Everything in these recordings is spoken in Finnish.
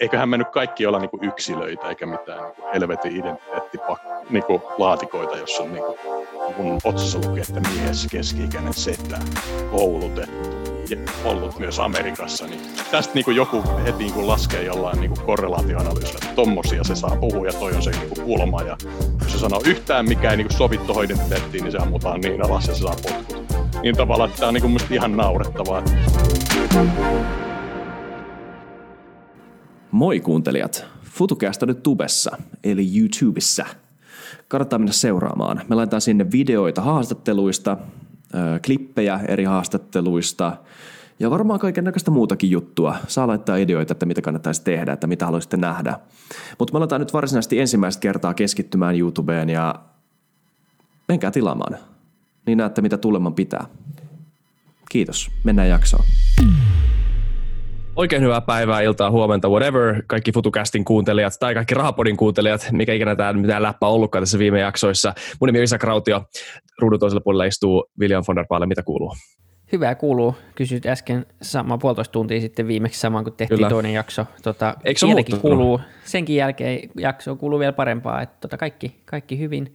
eiköhän me nyt kaikki olla niinku yksilöitä eikä mitään niinku helvetin identiteettilaatikoita, niinku laatikoita, jossa on niinku, mun otsassa lukee, että mies keski-ikäinen setä, koulutettu ja ollut myös Amerikassa, niin tästä niin kuin joku heti niin kuin laskee jollain niin kuin korrelaatioanalyysillä, että tommosia se saa puhua ja toi on se niin kuin kulma. Ja jos se sanoo yhtään mikä ei niin kuin sovi tuohon identiteettiin, niin se ammutaan niin alas ja se saa potkut. Niin tavallaan, tämä on niin kuin ihan naurettavaa. Moi kuuntelijat! FutuCast nyt tubessa, eli YouTubessa. Kannattaa mennä seuraamaan. Me laitetaan sinne videoita haastatteluista, klippejä eri haastatteluista ja varmaan kaiken näköistä muutakin juttua. Saa laittaa ideoita, että mitä kannattaisi tehdä, että mitä haluaisitte nähdä. Mutta me aletaan nyt varsinaisesti ensimmäistä kertaa keskittymään YouTubeen ja menkää tilaamaan. Niin näette, mitä tuleman pitää. Kiitos. Mennään jaksoon. Oikein hyvää päivää, iltaa, huomenta, whatever, kaikki FutuCastin kuuntelijat tai kaikki Rahapodin kuuntelijat, mikä ikinä tämä mitään läppä ollutkaan tässä viime jaksoissa. Mun nimi on Isa Krautio, ruudun toisella puolella istuu William von der Paale, mitä kuuluu? Hyvää kuuluu. Kysyt äsken sama puolitoista tuntia sitten viimeksi samaan, kun tehtiin Kyllä. toinen jakso. Tota, Eikö se kuuluu, senkin jälkeen jakso kuuluu vielä parempaa, että tota, kaikki, kaikki hyvin.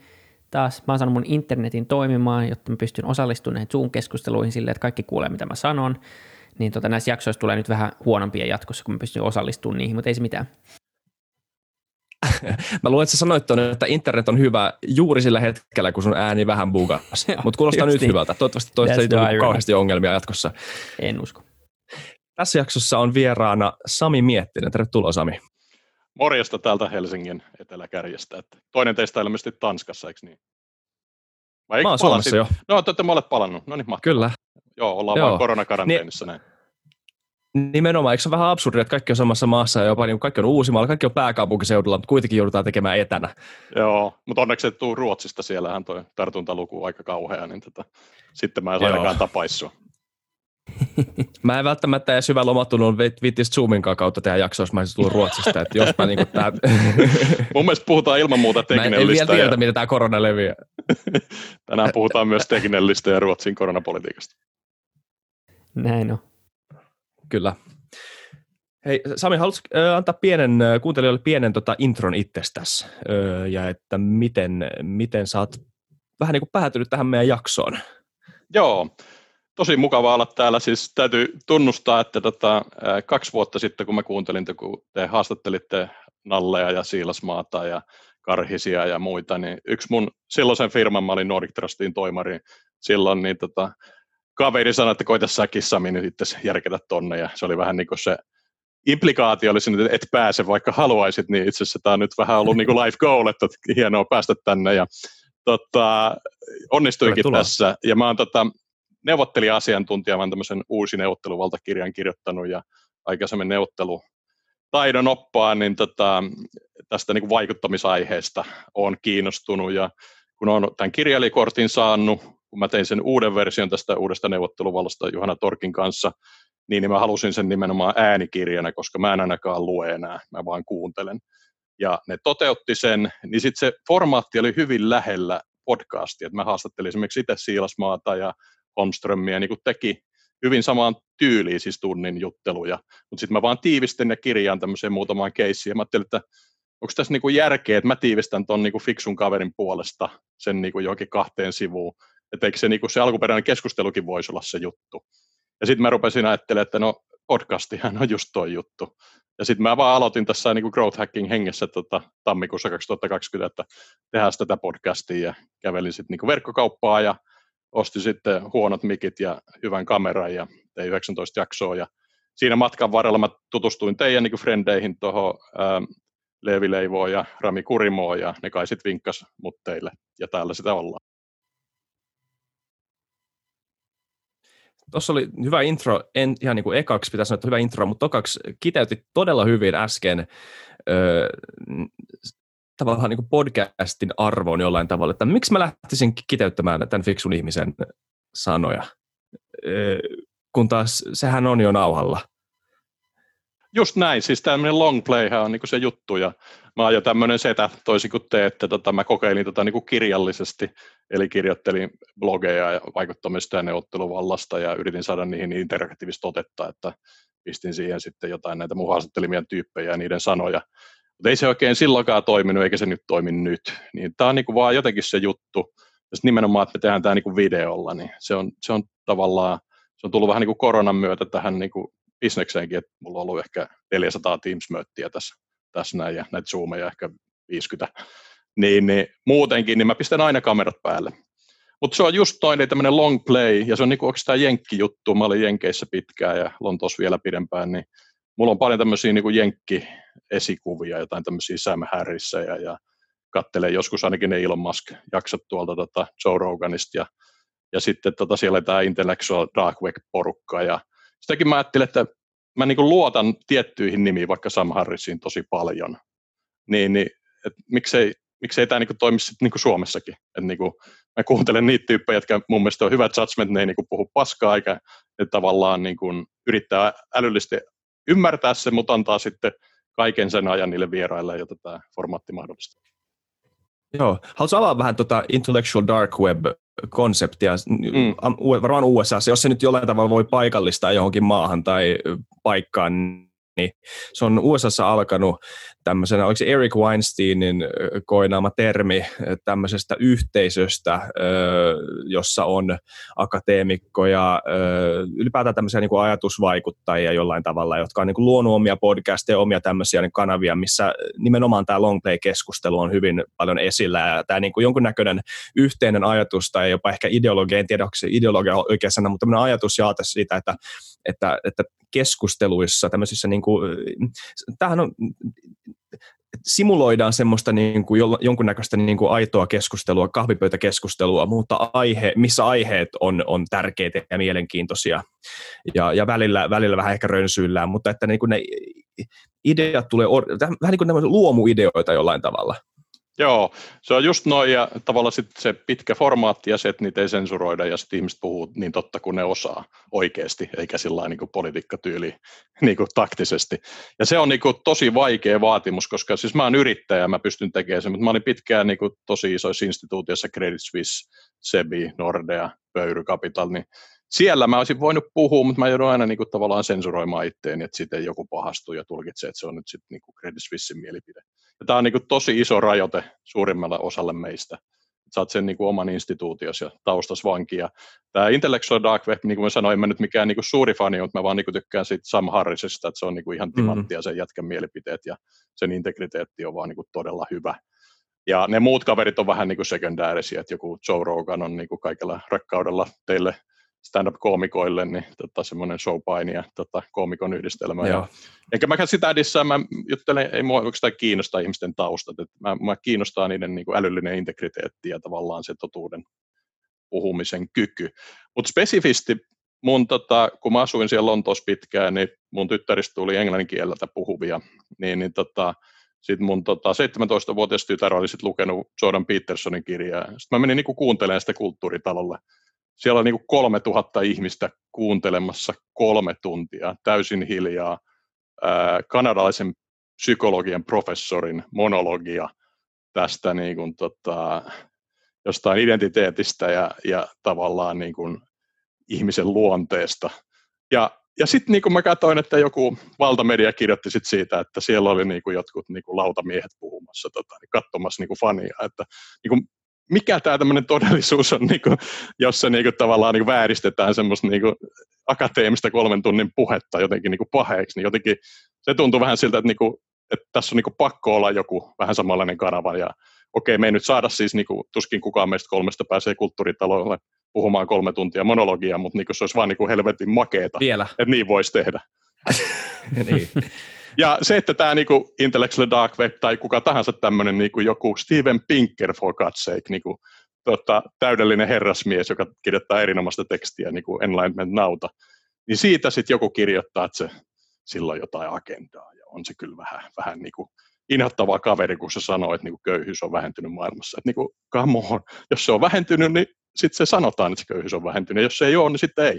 Taas mä oon saanut mun internetin toimimaan, jotta mä pystyn osallistumaan näihin Zoom-keskusteluihin silleen, että kaikki kuulee, mitä mä sanon niin tota, näissä jaksoissa tulee nyt vähän huonompia jatkossa, kun mä pystyn osallistumaan niihin, mutta ei se mitään. Mä luulen, että sä sanoit tuonne, että internet on hyvä juuri sillä hetkellä, kun sun ääni vähän bugas. Mutta kuulostaa nyt niin. hyvältä. Toivottavasti toista ei tule kauheasti ongelmia jatkossa. En usko. Tässä jaksossa on vieraana Sami Miettinen. Tervetuloa Sami. Morjesta täältä Helsingin eteläkärjestä. toinen teistä ilmeisesti Tanskassa, eikö niin? Vai Mä oon Suomessa jo. No, te olette molemmat palannut. No niin, mahtavaa. Kyllä. Joo, ollaan Joo. vaan koronakaranteenissa näin. Nimenomaan, eikö se ole vähän absurdia, että kaikki on samassa maassa ja jopa niin kaikki on uusimalla, kaikki on pääkaupunkiseudulla, mutta kuitenkin joudutaan tekemään etänä. Joo, mutta onneksi et tuu Ruotsista, siellähän toi tartuntaluku aika kauhea, niin tota, sitten mä en ainakaan tapaissua. mä en välttämättä edes hyvä lomattunut viittis Zoomin kautta tehdä jaksoa, jos mä olisin tullut Ruotsista. Että jos mä niinku tää... Mun mielestä puhutaan ilman muuta teknellistä. Mä en vielä tiedä, ja... miten tämä korona leviää. Tänään puhutaan myös teknellistä ja Ruotsin koronapolitiikasta. Näin on. Kyllä. Hei Sami, haluatko äh, antaa pienen, kuuntelijoille pienen tota, intron itsestäsi ja että miten, miten sä oot vähän niin kuin päätynyt tähän meidän jaksoon? Joo, tosi mukava olla täällä. Siis täytyy tunnustaa, että tota, kaksi vuotta sitten, kun mä kuuntelin, kun te haastattelitte Nalleja ja Siilasmaata ja Karhisia ja muita, niin yksi mun silloisen firman, mä olin Nordic Trustin toimari silloin, niin tota, kaveri sanoi, että koita säkin Sami nyt itse järketä tonne, ja se oli vähän niin kuin se implikaatio oli että et pääse vaikka haluaisit, niin itse asiassa tämä on nyt vähän ollut niin kuin life goal, että hienoa päästä tänne, ja tota, onnistuinkin tässä, ja mä oon tota, neuvottelija-asiantuntija, mä oon tämmöisen uusi neuvotteluvaltakirjan kirjoittanut, ja aikaisemmin neuvottelu taidon oppaan, niin tota, tästä niin kuin vaikuttamisaiheesta on kiinnostunut, ja kun olen tämän kirjailijakortin saanut, kun mä tein sen uuden version tästä uudesta neuvotteluvallasta Johanna Torkin kanssa, niin, niin mä halusin sen nimenomaan äänikirjana, koska mä en ainakaan lue enää, mä vaan kuuntelen. Ja ne toteutti sen, niin sitten se formaatti oli hyvin lähellä podcastia, että mä haastattelin esimerkiksi itse Siilasmaata ja Holmströmiä, niin kuin teki hyvin samaan tyyliin siis tunnin jutteluja, mutta sitten mä vaan tiivistin ja kirjaan tämmöiseen muutamaan keissiin, mä ajattelin, että onko tässä niinku järkeä, että mä tiivistän tuon niinku fiksun kaverin puolesta sen niinku johonkin kahteen sivuun, että eikö se, niin kuin se alkuperäinen keskustelukin voisi olla se juttu. Ja sitten mä rupesin ajattelemaan, että no podcastihan on just toi juttu. Ja sitten mä vaan aloitin tässä niin kuin growth hacking hengessä tota, tammikuussa 2020, että tehdään tätä podcastia ja kävelin sitten niin verkkokauppaa ja ostin sitten huonot mikit ja hyvän kameran ja tein 19 jaksoa ja siinä matkan varrella mä tutustuin teidän niin frendeihin tuohon ähm, Leevi Leivoon ja Rami Kurimoon ja ne kai sitten vinkkas mut teille ja täällä sitä ollaan. Tuossa oli hyvä intro, en ihan niin kuin ekaksi pitäisi sanoa, että hyvä intro, mutta tokaksi kiteytit todella hyvin äsken öö, tavallaan niin kuin podcastin arvoon jollain tavalla, että miksi mä lähtisin kiteyttämään tämän fiksun ihmisen sanoja, öö, kun taas sehän on jo nauhalla. Just näin, siis tämmöinen long playhän on niin se juttu, ja mä oon jo tämmöinen setä, toisin kuin te, että tota, mä kokeilin tota niin kuin kirjallisesti, eli kirjoittelin blogeja ja vaikuttamista ja neuvotteluvallasta, ja yritin saada niihin interaktiivista otetta, että pistin siihen sitten jotain näitä mun haastattelimien tyyppejä ja niiden sanoja. Mutta ei se oikein silloinkaan toiminut, eikä se nyt toimi nyt. Niin tämä on niinku vaan jotenkin se juttu, ja nimenomaan, että me tehdään tämä niinku videolla, niin se on, se on tavallaan, se on tullut vähän niinku koronan myötä tähän niinku bisnekseenkin, että mulla on ollut ehkä 400 Teams-möttiä tässä, tässä näin, ja näitä Zoomeja ehkä 50, niin, niin muutenkin, niin mä pistän aina kamerat päälle. Mutta se on just toinen niin tämmöinen long play, ja se on niinku oikeastaan jenkki-juttu. Mä olin Jenkeissä pitkään ja Lontossa vielä pidempään, niin mulla on paljon tämmöisiä niinku jenkki-esikuvia, jotain tämmöisiä Sam Harrissa ja, ja kattelee joskus ainakin ne Elon Musk-jaksot tuolta tota Joe Roganista ja, ja sitten tota siellä tämä Intellectual Dark Web-porukka ja sitäkin mä ajattelin, että mä niinku luotan tiettyihin nimiin, vaikka Sam Harrisiin tosi paljon, niin, niin et miksei, miksei tämä niinku toimisi niinku Suomessakin. Et niinku, mä kuuntelen niitä tyyppejä, jotka mun mielestä on hyvä judgment, ne ei niinku puhu paskaa, eikä ne tavallaan niinku yrittää älyllisesti ymmärtää se, mutta antaa sitten kaiken sen ajan niille vieraille, joita tämä formaatti mahdollistaa. Joo, haluatko avaa vähän tuota intellectual dark web konseptia, mm. varmaan USA, jos se nyt jollain tavalla voi paikallistaa johonkin maahan tai paikkaan, niin se on USAssa alkanut tämmöisenä, oliko se Eric Weinsteinin koinaama termi tämmöisestä yhteisöstä, jossa on akateemikkoja, ylipäätään tämmöisiä niin kuin ajatusvaikuttajia jollain tavalla, jotka on niin kuin luonut omia podcasteja, omia tämmöisiä niin kanavia, missä nimenomaan tämä long play-keskustelu on hyvin paljon esillä, ja tämä niin kuin jonkunnäköinen yhteinen ajatus, tai jopa ehkä ideologia, en tiedä, onko se ideologia oikea sana, mutta tämmöinen ajatus jaata siitä, että, että, että keskusteluissa, tämmöisissä niin kuin, tämähän on simuloidaan semmoista niin kuin jonkunnäköistä niin kuin aitoa keskustelua, kahvipöytäkeskustelua, mutta aihe, missä aiheet on, on tärkeitä ja mielenkiintoisia ja, ja välillä, välillä vähän ehkä rönsyillään, mutta että niin kuin ne ideat tulee, vähän niin kuin luomuideoita jollain tavalla. Joo, se on just noin ja tavallaan sit se pitkä formaatti ja se, että niitä ei sensuroida ja sitten ihmiset puhuu niin totta kuin ne osaa oikeasti, eikä sillä niin politiikkatyyli niin kuin taktisesti. Ja se on niin kuin tosi vaikea vaatimus, koska siis mä oon yrittäjä, mä pystyn tekemään sen, mutta mä olin pitkään niin kuin tosi isoissa instituutioissa, Credit Suisse, SEBI, Nordea, Pöyry Capital, niin siellä mä olisin voinut puhua, mutta mä joudun aina niin kuin, tavallaan sensuroimaan itteeni, että sitten joku pahastuu ja tulkitsee, että se on nyt sitten niin Credit Suissein mielipide. Ja tämä on niin kuin, tosi iso rajoite suurimmalle osalle meistä. Sä oot sen niin kuin, oman instituutiosi ja taustas vankia. Tämä Intellectual Dark Web, niin kuin mä sanoin, en mä nyt mikään niin kuin, suuri fani, mutta mä vaan niin kuin, tykkään siitä Sam Harrisesta, että se on niin kuin, ihan timanttia mm. sen jätkän mielipiteet ja sen integriteetti on vaan niin kuin, todella hyvä. Ja ne muut kaverit on vähän niin kuin sekundäärisiä, että joku Joe Rogan on niin kuin kaikella rakkaudella teille stand-up-koomikoille, niin tota, semmoinen showpaini ja tota, koomikon yhdistelmä. Ja, enkä mäkään sitä edissä, mä juttelen, ei mua oikeastaan kiinnosta ihmisten taustat, että mä, mä kiinnostaa niiden niin kuin älyllinen integriteetti ja tavallaan se totuuden puhumisen kyky. Mutta spesifisti mun, tota, kun mä asuin siellä Lontoossa pitkään, niin mun tyttäristä tuli englannin kieleltä puhuvia, niin, niin tota, sitten mun tota, 17-vuotias tytär oli sit lukenut Jordan Petersonin kirjaa. Sitten mä menin niinku kuuntelemaan sitä kulttuuritalolle siellä on niin kuin 3000 ihmistä kuuntelemassa kolme tuntia, täysin hiljaa, kanadalaisen psykologian professorin monologia tästä niin kuin, tota, jostain identiteetistä ja, ja tavallaan niin kuin, ihmisen luonteesta. Ja, ja sitten niin mä katsoin, että joku valtamedia kirjoitti sit siitä, että siellä oli niin kuin jotkut niin kuin lautamiehet puhumassa, tota, niin katsomassa niin kuin fania. Että, niin kuin mikä tämä tämmöinen todellisuus on, niin kuin, jossa niin kuin, tavallaan niin kuin, vääristetään semmoista niin kuin, akateemista kolmen tunnin puhetta jotenkin niin kuin, paheeksi, niin jotenkin se tuntuu vähän siltä, että, niin kuin, että tässä on niin kuin, pakko olla joku vähän samanlainen kanava, ja okei, me ei nyt saada siis, niin kuin, tuskin kukaan meistä kolmesta pääsee kulttuuritaloille puhumaan kolme tuntia monologiaa, mutta niin kuin, se olisi vaan niin kuin, helvetin makeeta, Vielä. että niin voisi tehdä. niin. Ja se, että tämä niinku Intellectual Dark Web tai kuka tahansa tämmöinen niinku joku Steven Pinker for God's sake, niinku, tota, täydellinen herrasmies, joka kirjoittaa erinomaista tekstiä niin kuin Enlightenment Nauta, niin siitä sitten joku kirjoittaa, että se, sillä jotain agendaa ja on se kyllä vähän, vähän niin kuin inhottava kaveri, kun se sanoo, että niin kuin köyhyys on vähentynyt maailmassa. Että niin kuin, come on, jos se on vähentynyt, niin sitten se sanotaan, että se köyhyys on vähentynyt, ja jos se ei ole, niin sitten ei.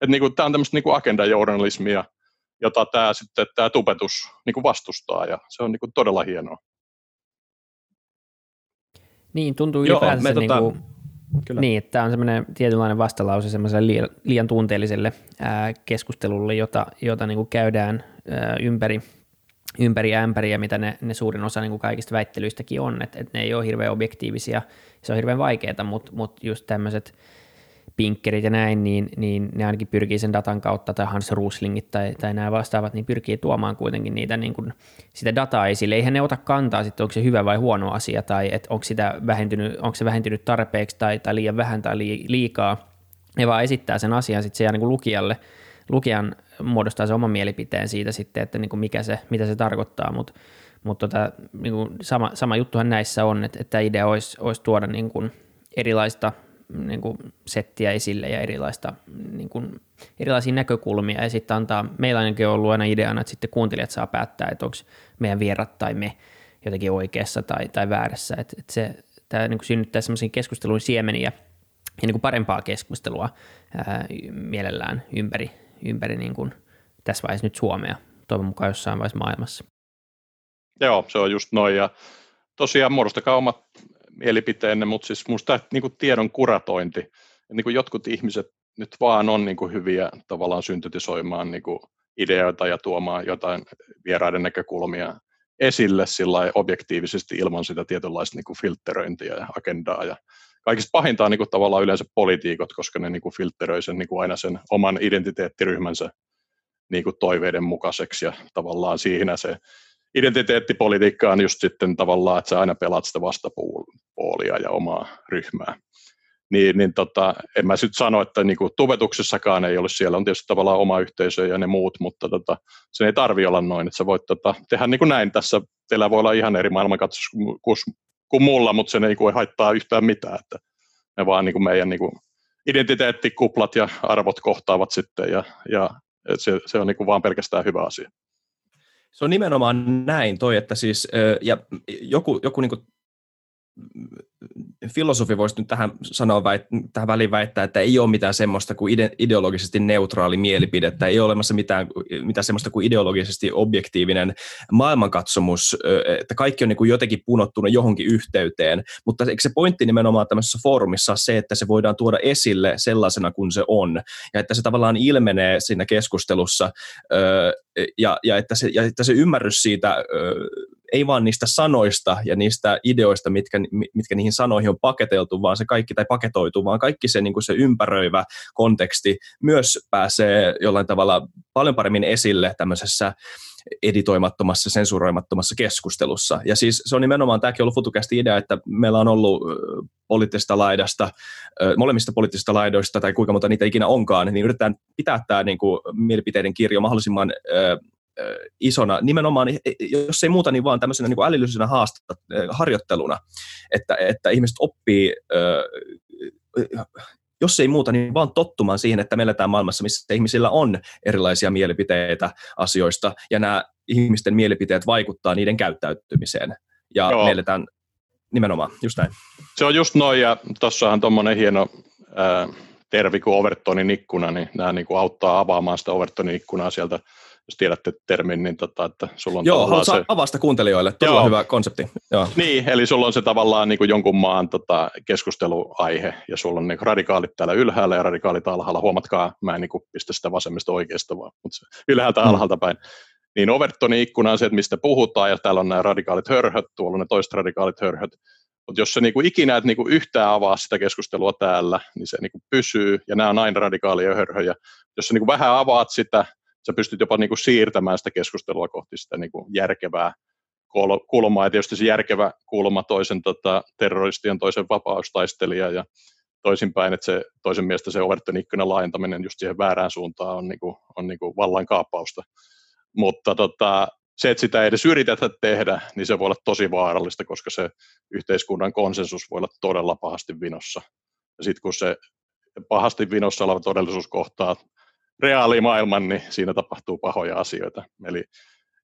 Että niin kuin, tämä on tämmöistä niin agendajournalismia, jota tämä, sitten, tämä tubetus niin kuin vastustaa, ja se on niin kuin todella hienoa. Niin, tuntuu ylipäänsä, me, tota... niin kuin, Kyllä. Niin, että tämä on semmoinen tietynlainen vastalause semmoiselle liian, liian tunteelliselle ää, keskustelulle, jota, jota niin kuin käydään ää, ympäri, ympäri ämpäriä, mitä ne, ne suurin osa niin kuin kaikista väittelyistäkin on, että et ne ei ole hirveän objektiivisia, se on hirveän vaikeaa, mutta mut just tämmöiset pinkkerit ja näin, niin, niin ne ainakin pyrkii sen datan kautta, tai Hans Ruslingit tai, tai nämä vastaavat, niin pyrkii tuomaan kuitenkin niitä niin kuin, sitä dataa esille. Eihän ne ota kantaa sitten, onko se hyvä vai huono asia, tai että onko, sitä vähentynyt, onko se vähentynyt tarpeeksi tai, tai liian vähän tai liikaa. Ne vaan esittää sen asian sitten se jää niin kuin lukijalle, lukijan muodostaa se oman mielipiteen siitä sitten, että niin kuin mikä se, mitä se tarkoittaa, mutta mutta tota, niin sama, sama juttuhan näissä on, että, että idea olisi, olisi tuoda niin kuin erilaista niin kuin settiä esille ja erilaista, niin kuin, erilaisia näkökulmia. Ja sitten antaa, meillä ainakin on ollut aina ideana, että sitten kuuntelijat saa päättää, että onko meidän vierat tai me jotenkin oikeassa tai, tai väärässä, että, että se, tämä niin kuin synnyttää semmoisia keskustelun siemeniä ja niin kuin parempaa keskustelua ää, mielellään ympäri, ympäri niin kuin tässä vaiheessa nyt Suomea, toivon mukaan jossain vaiheessa maailmassa. Joo, se on just noin. Ja tosiaan muodostakaa omat mielipiteenne, mutta siis minusta niin tiedon kuratointi, ja niin kuin jotkut ihmiset nyt vaan on niin kuin hyviä tavallaan syntetisoimaan niin kuin ideoita ja tuomaan jotain vieraiden näkökulmia esille sillä objektiivisesti ilman sitä tietynlaista niin kuin filtteröintiä ja agendaa. Ja kaikista pahinta on niin kuin tavallaan yleensä poliitikot, koska ne niin kuin filtteröi sen niin kuin aina sen oman identiteettiryhmänsä niin kuin toiveiden mukaiseksi ja tavallaan siinä se identiteettipolitiikka on just sitten tavallaan, että sä aina pelaat sitä vastapuolia ja omaa ryhmää. Niin, niin tota, en mä sitten sano, että niinku tubetuksessakaan ei ole siellä, on tietysti tavallaan oma yhteisö ja ne muut, mutta tota, sen ei tarvi olla noin, että sä voit tota, tehdä niin kuin näin tässä, teillä voi olla ihan eri maailmankatsos kuin, kuin mulla, mutta se ei haittaa yhtään mitään, että me vaan niin kuin meidän niin kuin identiteettikuplat ja arvot kohtaavat sitten ja, ja se, se on niin kuin vaan pelkästään hyvä asia. Se on nimenomaan näin toi, että siis, ja joku, joku niin filosofi voisi nyt tähän, sanoa, tähän väliin väittää, että ei ole mitään semmoista kuin ide, ideologisesti neutraali mielipidettä, ei ole olemassa mitään, mitään semmoista kuin ideologisesti objektiivinen maailmankatsomus, että kaikki on niin kuin jotenkin punottunut johonkin yhteyteen, mutta eikö se pointti nimenomaan tämmöisessä foorumissa se, että se voidaan tuoda esille sellaisena kuin se on, ja että se tavallaan ilmenee siinä keskustelussa, ja, ja, että, se, ja että se ymmärrys siitä ei vaan niistä sanoista ja niistä ideoista, mitkä, mitkä niihin sanoihin on paketeltu, vaan se kaikki, tai paketoitu, vaan kaikki se, niin kuin se ympäröivä konteksti myös pääsee jollain tavalla paljon paremmin esille tämmöisessä editoimattomassa, sensuroimattomassa keskustelussa. Ja siis se on nimenomaan, tämäkin ollut FutuCastin idea, että meillä on ollut poliittisesta laidasta, molemmista poliittisista laidoista, tai kuinka monta niitä ikinä onkaan, niin yritetään pitää tämä niin kuin, mielipiteiden kirjo mahdollisimman isona, nimenomaan, jos ei muuta, niin vaan tämmöisenä niin älyllisenä haastetta, harjoitteluna, että, että ihmiset oppii, jos ei muuta, niin vaan tottumaan siihen, että me eletään maailmassa, missä ihmisillä on erilaisia mielipiteitä asioista, ja nämä ihmisten mielipiteet vaikuttaa niiden käyttäytymiseen. Ja Joo. me eletään nimenomaan, just näin. Se on just noin, ja tuossahan tuommoinen hieno ää, tervi kuin Overtonin ikkuna, niin nämä niin kuin auttaa avaamaan sitä Overtonin ikkunaa sieltä jos tiedätte termin, niin tota, että sulla on Joo, haluatko se... avasta kuuntelijoille, todella Joo. hyvä konsepti. Joo. Niin, eli sulla on se tavallaan niin kuin jonkun maan tota, keskusteluaihe, ja sulla on niin radikaalit täällä ylhäällä ja radikaalit alhaalla. Huomatkaa, mä en niin kuin pistä sitä vasemmista oikeasta, vaan mutta ylhäältä mm. alhaalta päin. Niin Overtonin ikkuna on se, että mistä puhutaan, ja täällä on nämä radikaalit hörhöt, tuolla on ne toiset radikaalit hörhöt. Mutta jos se niinku ikinä et niinku yhtään avaa sitä keskustelua täällä, niin se niinku pysyy, ja nämä on aina radikaalia hörhöjä. Jos sä niinku vähän avaat sitä, sä pystyt jopa niin kuin siirtämään sitä keskustelua kohti sitä niin kuin järkevää kulmaa, ja tietysti se järkevä kulma toisen tota, terroristien, toisen vapaustaistelija ja toisinpäin, että se toisen mielestä se Overton ikkunan laajentaminen just siihen väärään suuntaan on, niin kuin, on niin kuin vallankaappausta. Mutta tota, se, että sitä ei edes yritetä tehdä, niin se voi olla tosi vaarallista, koska se yhteiskunnan konsensus voi olla todella pahasti vinossa. Ja sitten kun se pahasti vinossa oleva todellisuus kohtaa reaalimaailman, niin siinä tapahtuu pahoja asioita. Eli,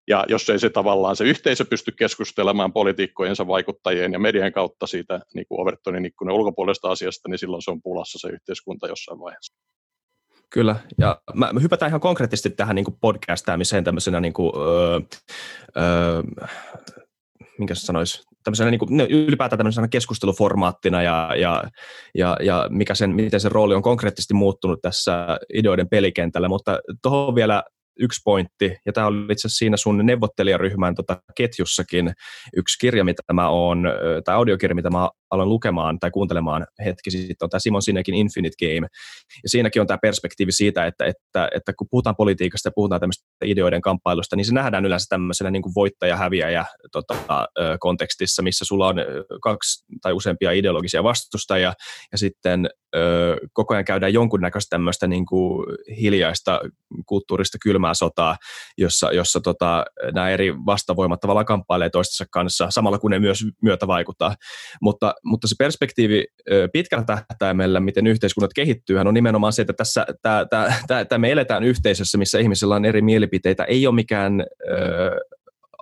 ja jos ei se tavallaan se yhteisö pysty keskustelemaan poliitikkojensa vaikuttajien ja median kautta siitä niin kuin Overtonin ikkunan ulkopuolesta asiasta, niin silloin se on pulassa se yhteiskunta jossain vaiheessa. Kyllä, ja mä, mä hypätään ihan konkreettisesti tähän niin kuin podcastaamiseen tämmöisenä, niin kuin, öö, öö, minkä sanoisi, tämmöisenä niin kuin, ylipäätään tämmöisenä keskusteluformaattina ja, ja, ja, ja mikä sen, miten sen rooli on konkreettisesti muuttunut tässä ideoiden pelikentällä, mutta tuohon vielä yksi pointti, ja tämä oli itse asiassa siinä sun neuvottelijaryhmän tota, ketjussakin yksi kirja, mitä mä oon, tai audiokirja, mitä mä aloin lukemaan tai kuuntelemaan hetki sitten, on tämä Simon Sinekin Infinite Game. Ja siinäkin on tämä perspektiivi siitä, että, että, että kun puhutaan politiikasta ja puhutaan tämmöistä ideoiden kamppailusta, niin se nähdään yleensä tämmöisenä niin kuin voittaja-häviäjä tota, kontekstissa, missä sulla on kaksi tai useampia ideologisia vastustajia, ja sitten ö, koko ajan käydään jonkunnäköistä tämmöistä niin kuin hiljaista kulttuurista kylmää sotaa, jossa, jossa tota, nämä eri vastavoimat tavallaan kamppailee toistensa kanssa, samalla kun ne myös myötä vaikuttaa. Mutta mutta se perspektiivi pitkällä tähtäimellä, miten yhteiskunnat kehittyy, on nimenomaan se, että tässä tää, tää, tää, tää me eletään yhteisössä, missä ihmisillä on eri mielipiteitä. Ei ole mikään ö,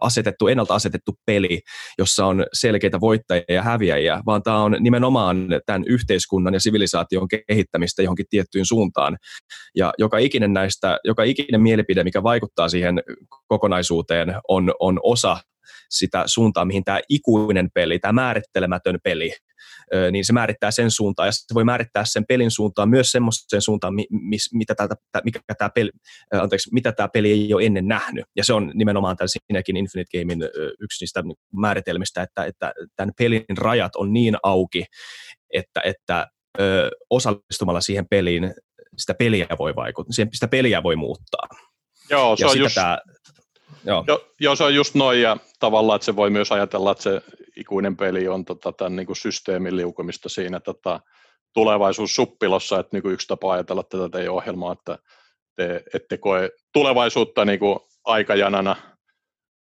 asetettu, ennalta asetettu peli, jossa on selkeitä voittajia ja häviäjiä, vaan tämä on nimenomaan tämän yhteiskunnan ja sivilisaation kehittämistä johonkin tiettyyn suuntaan. Ja joka ikinen näistä, joka ikinen mielipide, mikä vaikuttaa siihen kokonaisuuteen, on, on osa sitä suuntaa, mihin tämä ikuinen peli, tämä määrittelemätön peli, niin se määrittää sen suuntaan, ja se voi määrittää sen pelin suuntaan myös semmoisen suuntaan, mis, mitä, tältä, mikä tämä peli, anteeksi, mitä tämä peli ei ole ennen nähnyt. Ja se on nimenomaan tämän siinäkin Infinite Gamein yksi niistä määritelmistä, että, että tämän pelin rajat on niin auki, että, että ö, osallistumalla siihen peliin sitä peliä voi vaikuttaa, sitä peliä voi muuttaa. Joo, se ja on just, tämä, Joo. Jo, joo, se on just noin, ja tavallaan, että se voi myös ajatella, että se ikuinen peli on tota, tämän niin kuin systeemin liukumista siinä tota, tulevaisuussuppilossa, että niin kuin yksi tapa ajatella tätä teidän ohjelmaa, että te ette koe tulevaisuutta niin kuin aikajanana,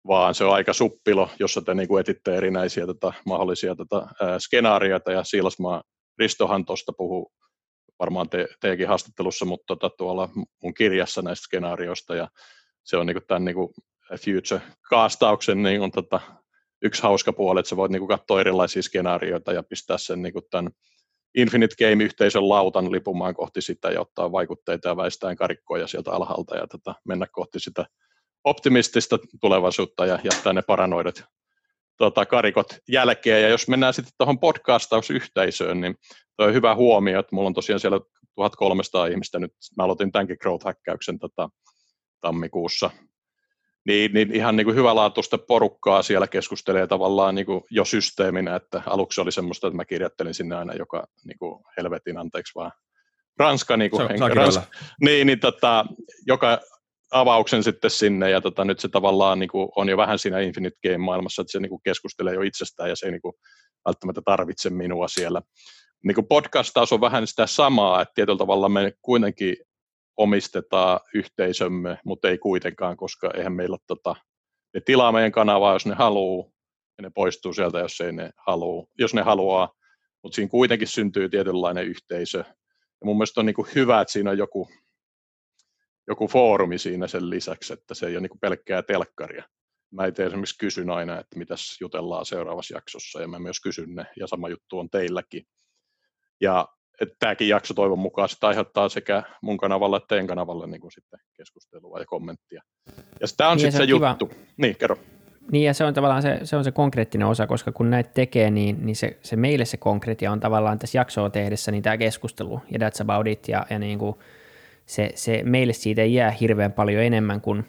vaan se on aika suppilo, jossa te niin kuin etitte erinäisiä tota, mahdollisia tota, ää, skenaarioita, ja Siilasmaa Ristohan tuosta puhuu varmaan te, teidänkin haastattelussa, mutta tota, tuolla mun kirjassa näistä skenaarioista, ja se on niin kuin tämän niin kuin Future-kaastauksen niin on tota, yksi hauska puoli, että sä voit niin kuin katsoa erilaisia skenaarioita ja pistää sen niin kuin tämän Infinite Game-yhteisön lautan lipumaan kohti sitä ja ottaa vaikutteita ja väistään karikkoja sieltä alhaalta ja tota, mennä kohti sitä optimistista tulevaisuutta ja jättää ne paranoidat tota, karikot jälkeen. Ja jos mennään sitten tuohon podcastausyhteisöön, niin tuo on hyvä huomio, että mulla on tosiaan siellä 1300 ihmistä nyt, mä aloitin tämänkin growth-häkkäyksen tota, tammikuussa niin, niin ihan niin kuin hyvälaatuista porukkaa siellä keskustelee tavallaan niin kuin jo systeeminä, että aluksi oli semmoista, että mä kirjoittelin sinne aina joka niin kuin helvetin, anteeksi vaan, ranska, niin kuin, se, ranska, niin, niin tota, joka avauksen sitten sinne, ja tota, nyt se tavallaan niin kuin, on jo vähän siinä Infinite Game-maailmassa, että se niin kuin, keskustelee jo itsestään, ja se ei niin kuin, välttämättä tarvitse minua siellä. Niin kuin podcast taas on vähän sitä samaa, että tietyllä tavalla me kuitenkin omistetaan yhteisömme, mutta ei kuitenkaan, koska eihän meillä tota, ne tilaa meidän kanavaa, jos ne haluaa, ja ne poistuu sieltä, jos ei ne halua, jos ne haluaa, mutta siinä kuitenkin syntyy tietynlainen yhteisö. Ja mun mielestä on niin kuin hyvä, että siinä on joku, joku foorumi siinä sen lisäksi, että se ei ole niin kuin pelkkää telkkaria. Mä itse esimerkiksi kysyn aina, että mitäs jutellaan seuraavassa jaksossa, ja mä myös kysyn ne, ja sama juttu on teilläkin. Ja että tämäkin jakso toivon mukaan sitä aiheuttaa sekä mun kanavalle että teidän kanavalle niin kuin sitten keskustelua ja kommenttia. Ja tämä on niin sitten se, se juttu. Niin, kerro. Niin ja se on tavallaan se, se, on se konkreettinen osa, koska kun näitä tekee, niin, niin se, se meille se konkreettia on tavallaan tässä jaksoa tehdessä niin tämä keskustelu ja that's about it ja, ja niin kuin se, se, meille siitä ei jää hirveän paljon enemmän kuin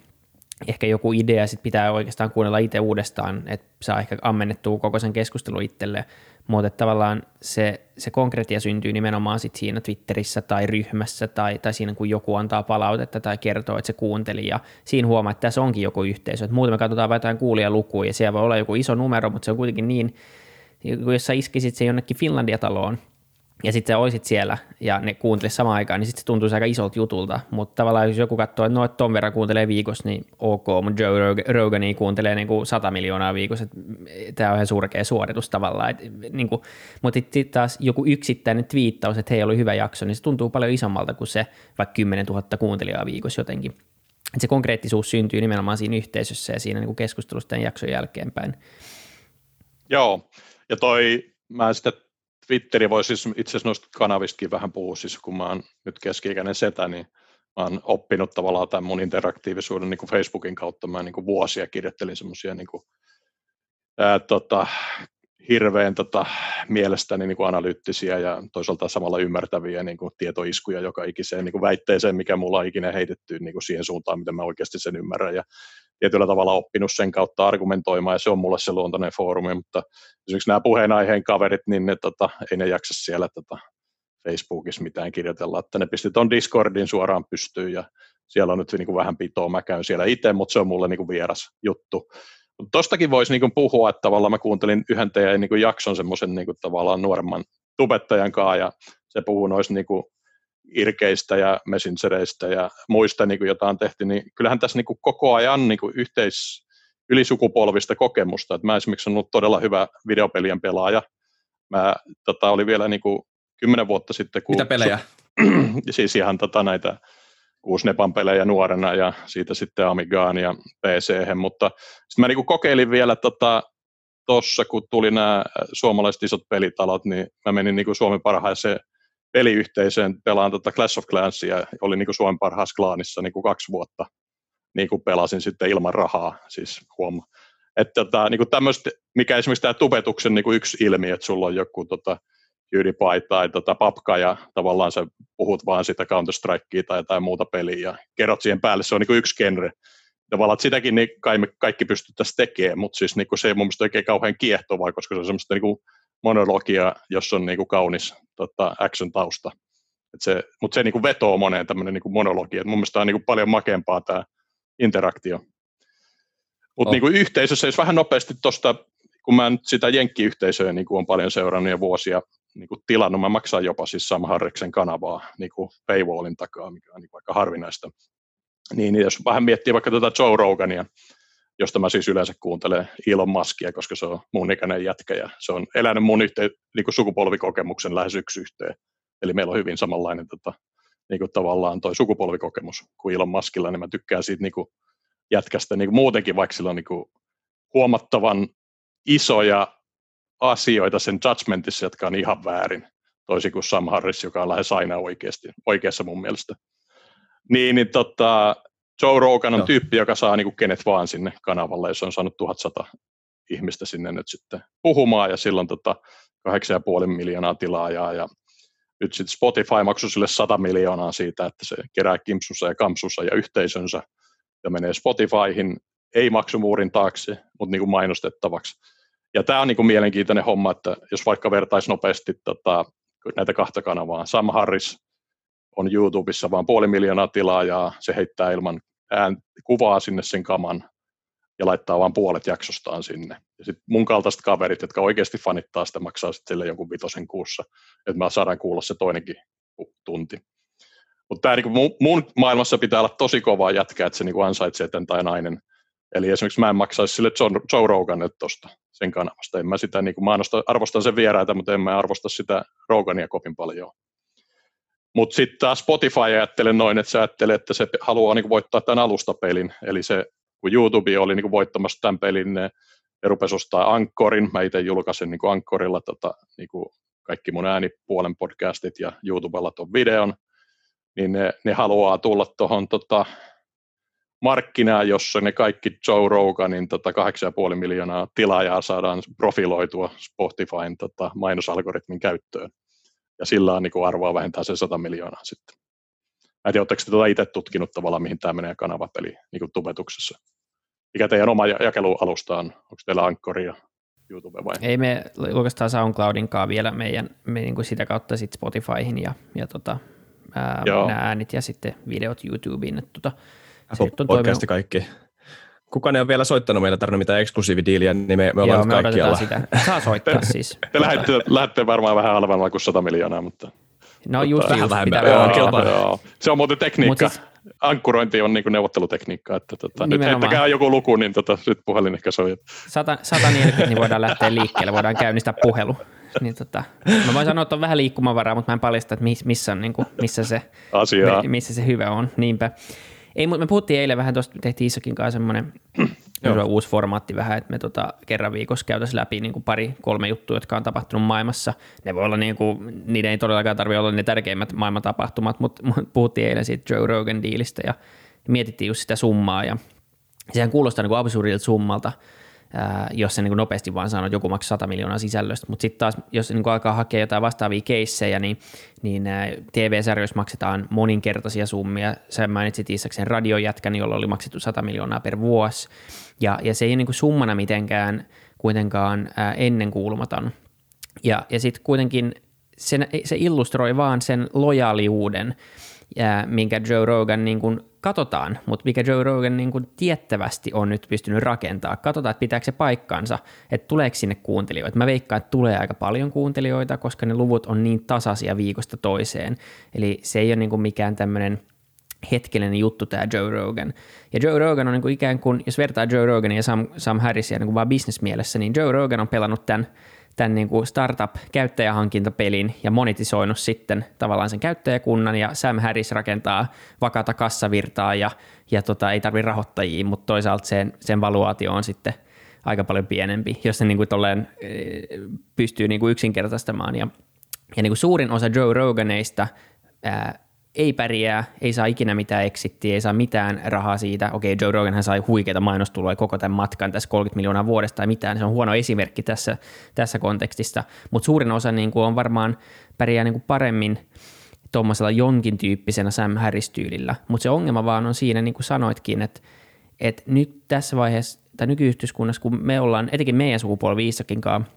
ehkä joku idea, sitten pitää oikeastaan kuunnella itse uudestaan, että saa ehkä ammennettua koko sen keskustelun itselle, mutta tavallaan se, se konkreettia syntyy nimenomaan sit siinä Twitterissä tai ryhmässä tai, tai siinä, kun joku antaa palautetta tai kertoo, että se kuunteli ja siinä huomaa, että tässä onkin joku yhteisö. Et muuten me katsotaan vain jotain kuulijalukuja ja siellä voi olla joku iso numero, mutta se on kuitenkin niin, jos sä iskisit se jonnekin Finlandia-taloon, ja sitten sä olisit siellä ja ne kuuntelisi samaan aikaan, niin sitten se tuntuisi aika isolta jutulta. Mutta tavallaan jos joku katsoo, että no, että ton verran kuuntelee viikossa, niin ok, mutta Joe Rogani kuuntelee niin kuin 100 miljoonaa viikossa. Tämä on ihan surkea suoritus tavallaan. Et, niin kuin, mutta sitten taas joku yksittäinen twiittaus, että hei, oli hyvä jakso, niin se tuntuu paljon isommalta kuin se vaikka 10 000 kuuntelijaa viikossa jotenkin. Et se konkreettisuus syntyy nimenomaan siinä yhteisössä ja siinä niin kuin tämän jakson jälkeenpäin. Joo, ja toi, mä sitä Twitteri voi siis itse asiassa noista kanavistakin vähän puhua, siis kun mä oon nyt keski-ikäinen setä, niin mä oon oppinut tavallaan tämän mun interaktiivisuuden niin kuin Facebookin kautta. Mä niin kuin vuosia kirjoittelin semmoisia niin kuin, tota, hirveän tota, mielestäni niin kuin analyyttisiä ja toisaalta samalla ymmärtäviä niin kuin tietoiskuja joka ikiseen niin kuin väitteeseen, mikä mulla on ikinä heitetty niin kuin siihen suuntaan, miten mä oikeasti sen ymmärrän. Ja tietyllä tavalla oppinut sen kautta argumentoimaan ja se on mulle se luontainen foorumi, mutta esimerkiksi nämä puheenaiheen kaverit, niin ne tota, ei ne jaksa siellä tota, Facebookissa mitään kirjoitella, että ne pistetään Discordin suoraan pystyyn ja siellä on nyt niin kuin vähän pitoa, mä käyn siellä itse, mutta se on mulle niin kuin vieras juttu. Tuostakin voisi niin puhua, että tavallaan mä kuuntelin yhden teidän niin jakson semmoisen niin tavallaan nuoremman tubettajan kanssa ja se puhuu noista niin kuin irkeistä ja messengereistä ja muista, niin kuin, jota on tehty, niin kyllähän tässä niin kuin koko ajan niin kuin yhteis, ylisukupolvista kokemusta. Et mä esimerkiksi olen ollut todella hyvä videopelien pelaaja. Mä tota, oli vielä niin kuin kymmenen vuotta sitten. Kun Mitä pelejä? siis ihan tota, näitä Kuusnepan pelejä nuorena ja siitä sitten Amigaan ja pc mutta sitten mä niin kokeilin vielä tota, kun tuli nämä suomalaiset isot pelitalot, niin mä menin niin Suomen parhaaseen peliyhteisöön pelaan tota Clash of Clansia, oli niin Suomen parhaassa klaanissa niin kaksi vuotta, niin pelasin sitten ilman rahaa, siis huom. Että tota, niin tämmöistä, mikä esimerkiksi tämä tubetuksen niin yksi ilmiö, että sulla on joku tota, PewDiePie tai tota, Papka ja tavallaan sä puhut vaan sitä Counter-Strikea tai jotain muuta peliä ja kerrot siihen päälle, se on niin yksi genre. Tavallaan, että sitäkin niin kai me kaikki pystyttäisiin tekemään, mutta siis niin kuin se ei mun mielestä oikein kauhean kiehtovaa, koska se on semmoista niin kuin monologia, jos on niin kuin kaunis tota, action-tausta. Et se, mutta se niin kuin vetoo moneen tämmöinen niin monologia. Et mun mielestä on niin kuin paljon makempaa tämä interaktio. Mutta oh. niin yhteisössä, jos vähän nopeasti tuosta, kun mä nyt sitä jenkkiyhteisöä niin kuin on paljon seurannut ja vuosia niin kuin tilannut. Mä maksan jopa siis Sam Harriksen kanavaa niin kuin paywallin takaa, mikä on niin aika harvinaista. Niin, niin jos vähän miettii vaikka tätä Joe Rogania, josta mä siis yleensä kuuntelen Elon Muskia, koska se on mun ikäinen jätkä ja se on elänyt mun yhteen, niin kuin sukupolvikokemuksen lähes yksi yhteen. Eli meillä on hyvin samanlainen tota, niin kuin tavallaan toi sukupolvikokemus kuin Elon Muskilla, niin mä tykkään siitä niin kuin jätkästä niin kuin muutenkin, vaikka sillä on niin kuin huomattavan isoja asioita sen judgmentissa, jotka on ihan väärin, toisin kuin Sam Harris, joka on lähes aina oikeasti, oikeassa mun mielestä. Niin, niin tota, Joe Rogan on no. tyyppi, joka saa niin kuin kenet vaan sinne kanavalle, ja se on saanut 1100 ihmistä sinne nyt sitten puhumaan, ja silloin tota 8,5 miljoonaa tilaajaa, ja nyt sitten Spotify maksoi sille 100 miljoonaa siitä, että se kerää kimpsussa ja kampsussa ja yhteisönsä, ja menee Spotifyhin, ei maksumuurin taakse, mutta niin kuin mainostettavaksi. Ja tämä on niin kuin mielenkiintoinen homma, että jos vaikka vertaisi nopeasti tota, näitä kahta kanavaa. Sam Harris on YouTubessa vain puoli miljoonaa tilaajaa, se heittää ilman ään, kuvaa sinne sen kaman ja laittaa vain puolet jaksostaan sinne. Ja sitten mun kaltaiset kaverit, jotka oikeasti fanittaa sitä, maksaa sitten sille jonkun vitosen kuussa, että mä saadaan kuulla se toinenkin tunti. Mutta niinku mun, mun maailmassa pitää olla tosi kovaa jätkää, että se niinku ansaitsee tämän tai nainen Eli esimerkiksi mä en maksaisi sille Joe Roganille tuosta sen kanavasta. En mä sitä, niin kuin, mä arvostan sen vieraita, mutta en mä arvosta sitä Rogania kovin paljon. Mutta sitten taas Spotify ajattelee noin, että se ajattelee, että se haluaa niin kuin, voittaa tämän alustapelin. Eli se, kun YouTube oli niin kuin, voittamassa tämän pelin, ne, ne rupesi ostaa Anchorin. Mä itse julkaisen niin kuin Anchorilla tota, niin kuin kaikki mun äänipuolen podcastit ja YouTubella tuon videon. Niin ne, ne haluaa tulla tuohon tota, markkinaa, jossa ne kaikki Joe Roganin tota 8,5 miljoonaa tilaajaa saadaan profiloitua Spotifyn tota, mainosalgoritmin käyttöön. Ja sillä on niin arvoa vähentää se 100 miljoonaa sitten. Mä en tiedä, oletteko te tuota itse tutkinut tavallaan, mihin tämä menee kanavapeli niin kuin tubetuksessa? Mikä teidän oma jakelualusta on? Onko teillä Ankkori ja YouTube vai? Ei me oikeastaan SoundCloudin kanssa vielä meidän, me niin kuin sitä kautta sitten Spotifyhin ja, ja tota, ää, nämä äänit ja sitten videot YouTubeen. Että tota, Apple Podcast kaikki. Kukaan ei ole vielä soittanut meille tarvinnut mitään eksklusiividiiliä, niin me, me ollaan Joo, me kaikkialla. sitä. Saa soittaa siis. Te lähdette, lähdette varmaan vähän halvemmalla kuin 100 miljoonaa, mutta... No just, just vähän pitää joo, joo. Se on muuten tekniikka. Siis, Ankkurointi on niin neuvottelutekniikka. Että, tota, nyt heittäkää joku luku, niin tota, sitten puhelin ehkä soi. 100, 140, niin voidaan lähteä liikkeelle, voidaan käynnistää puhelu. Niin tota, mä voin sanoa, että on vähän liikkumavaraa, mutta mä en paljasta, että missä, on, niin kuin, missä, se, Asiaa. missä se hyvä on. Niinpä. Ei, mutta me puhuttiin eilen vähän tuosta, tehtiin Issakin kanssa semmoinen uusi formaatti vähän, että me tota, kerran viikossa käytäisiin läpi niin kuin pari, kolme juttua, jotka on tapahtunut maailmassa. Ne voi olla, niin kuin, niiden ei todellakaan tarvitse olla ne tärkeimmät maailman tapahtumat, mutta puhuttiin eilen siitä Joe Rogan diilistä ja mietittiin just sitä summaa ja sehän kuulostaa niin kuin absurdilta summalta, jos se niin kuin nopeasti vaan sanoo, että joku maksaa 100 miljoonaa sisällöstä. Mutta sitten taas, jos niin kuin alkaa hakea jotain vastaavia keissejä, niin, niin TV-sarjoissa maksetaan moninkertaisia summia. Sä mainitsit Iisaksen radiojätkän, jolla oli maksettu 100 miljoonaa per vuosi. Ja, ja se ei niin kuin summana mitenkään kuitenkaan ennenkuulumaton. Ja, ja sitten kuitenkin se, se illustroi vaan sen lojaaliuden, ja minkä Joe Rogan niin kuin katsotaan, mutta mikä Joe Rogan niin kuin tiettävästi on nyt pystynyt rakentaa. Katsotaan, että pitääkö se paikkansa, että tuleeko sinne kuuntelijoita. Mä veikkaan, että tulee aika paljon kuuntelijoita, koska ne luvut on niin tasaisia viikosta toiseen. Eli se ei ole niin kuin mikään tämmöinen hetkellinen juttu tämä Joe Rogan. Ja Joe Rogan on niin kuin ikään kuin, jos vertaa Joe Roganin ja Sam, Sam Harrisia niin kuin vaan bisnesmielessä, niin Joe Rogan on pelannut tämän tämän niin kuin startup-käyttäjähankintapelin ja monetisoinut sitten tavallaan sen käyttäjäkunnan ja Sam Harris rakentaa vakata kassavirtaa ja, ja tota, ei tarvitse rahoittajia, mutta toisaalta sen, sen valuaatio on sitten aika paljon pienempi, jos se niin kuin tolleen, eh, pystyy niin kuin yksinkertaistamaan. Ja, ja niin kuin suurin osa Joe Roganeista ää, ei pärjää, ei saa ikinä mitään exittiä, ei saa mitään rahaa siitä. Okei, Joe Rogan hän sai huikeita mainostuloja koko tämän matkan, tässä 30 miljoonaa vuodesta tai mitään. Se on huono esimerkki tässä, tässä kontekstissa, mutta suurin osa niin kuin on varmaan pärjää niin kuin paremmin tuommoisella jonkin tyyppisenä Sam Harris-tyylillä. Mutta se ongelma vaan on siinä, niin kuin sanoitkin, että, että nyt tässä vaiheessa, tai nykyyhteiskunnassa, kun me ollaan, etenkin meidän sukupolvi Issakin kanssa,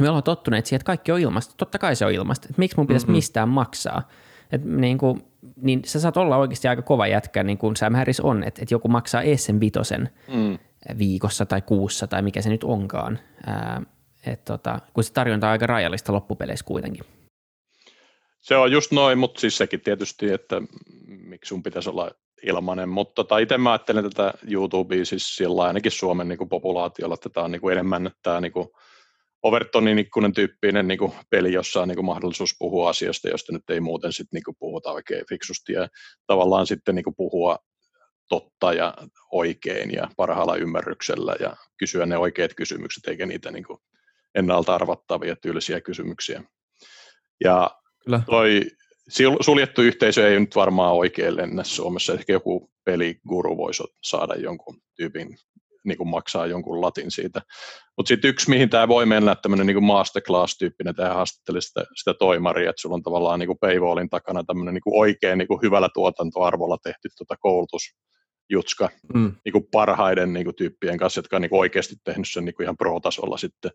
me ollaan tottuneet siihen, että kaikki on ilmasta. Totta kai se on ilmasta. Miksi mun pitäisi mm-hmm. mistään maksaa? Et niin, kuin, niin sä saat olla oikeasti aika kova jätkä, niin kuin Sam Harris on, että, että joku maksaa ees sen vitosen mm. viikossa tai kuussa tai mikä se nyt onkaan. Ää, et tota, kun se tarjonta on aika rajallista loppupeleissä kuitenkin. Se on just noin, mutta siis sekin tietysti, että miksi sun pitäisi olla ilmainen, mutta tota, itse mä ajattelen tätä YouTubea siis sillä ainakin Suomen niin kuin populaatiolla, että tämä on niin kuin enemmän tämä niin kuin Overtonin ikkunen tyyppinen niin kuin peli, jossa on niin kuin mahdollisuus puhua asiasta, josta nyt ei muuten sit, niin kuin puhuta oikein fiksusti ja tavallaan sitten niin kuin puhua totta ja oikein ja parhaalla ymmärryksellä ja kysyä ne oikeat kysymykset eikä niitä niin kuin ennalta arvattavia tylsiä kysymyksiä. Ja Kyllä. toi suljettu yhteisö ei nyt varmaan oikein lennä Suomessa. Ehkä joku peliguru voisi saada jonkun tyypin niin kuin maksaa jonkun latin siitä. Mutta sitten yksi, mihin tämä voi mennä, tämmöinen niin masterclass-tyyppinen, tämä haastatteli sitä, sitä toimaria, että sulla on tavallaan niin paywallin takana tämmöinen niin oikein niin kuin hyvällä tuotantoarvolla tehty tuota koulutusjutska mm. niin kuin parhaiden niin kuin tyyppien kanssa, jotka on niin kuin oikeasti tehnyt sen niin kuin ihan pro-tasolla sitten.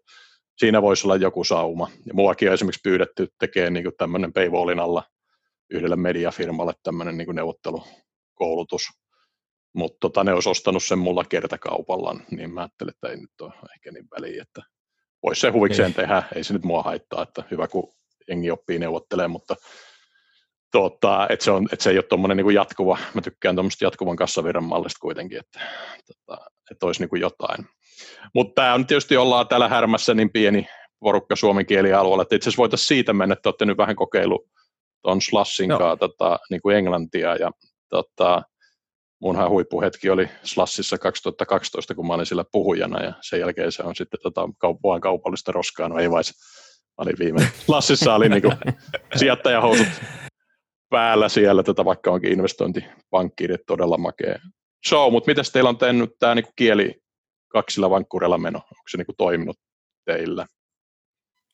Siinä voisi olla joku sauma. Ja muakin on esimerkiksi pyydetty tekemään niin tämmöinen paywallin alla yhdelle mediafirmalle tämmöinen niin neuvottelukoulutus mutta tota, ne olisi ostanut sen mulla kertakaupalla, niin mä ajattelin, että ei nyt ole ehkä niin väliä, että voisi se huvikseen ei. tehdä, ei se nyt mua haittaa, että hyvä kun jengi oppii neuvottelemaan, mutta tota, että se, on, että se ei ole tuommoinen niin jatkuva, mä tykkään tuommoista jatkuvan kassavirran mallista kuitenkin, että, tota, että olisi niin kuin jotain. Mutta tämä on tietysti ollaan täällä härmässä niin pieni porukka suomen kielialueella, että itse asiassa voitaisiin siitä mennä, että olette nyt vähän kokeilu tuon Slashin no. tota, niin kuin englantia ja tota, munhan huippuhetki oli Slassissa 2012, kun mä olin siellä puhujana ja sen jälkeen se on sitten tota, kaup- kaupallista roskaa, no ei vai mä olin viime Slassissa oli niin sijoittajahousut päällä siellä, tätä vaikka onkin investointipankki, todella makea. Show, mutta miten teillä on tehnyt tämä niin kieli kaksilla vankkureilla meno, onko se niin toiminut teillä?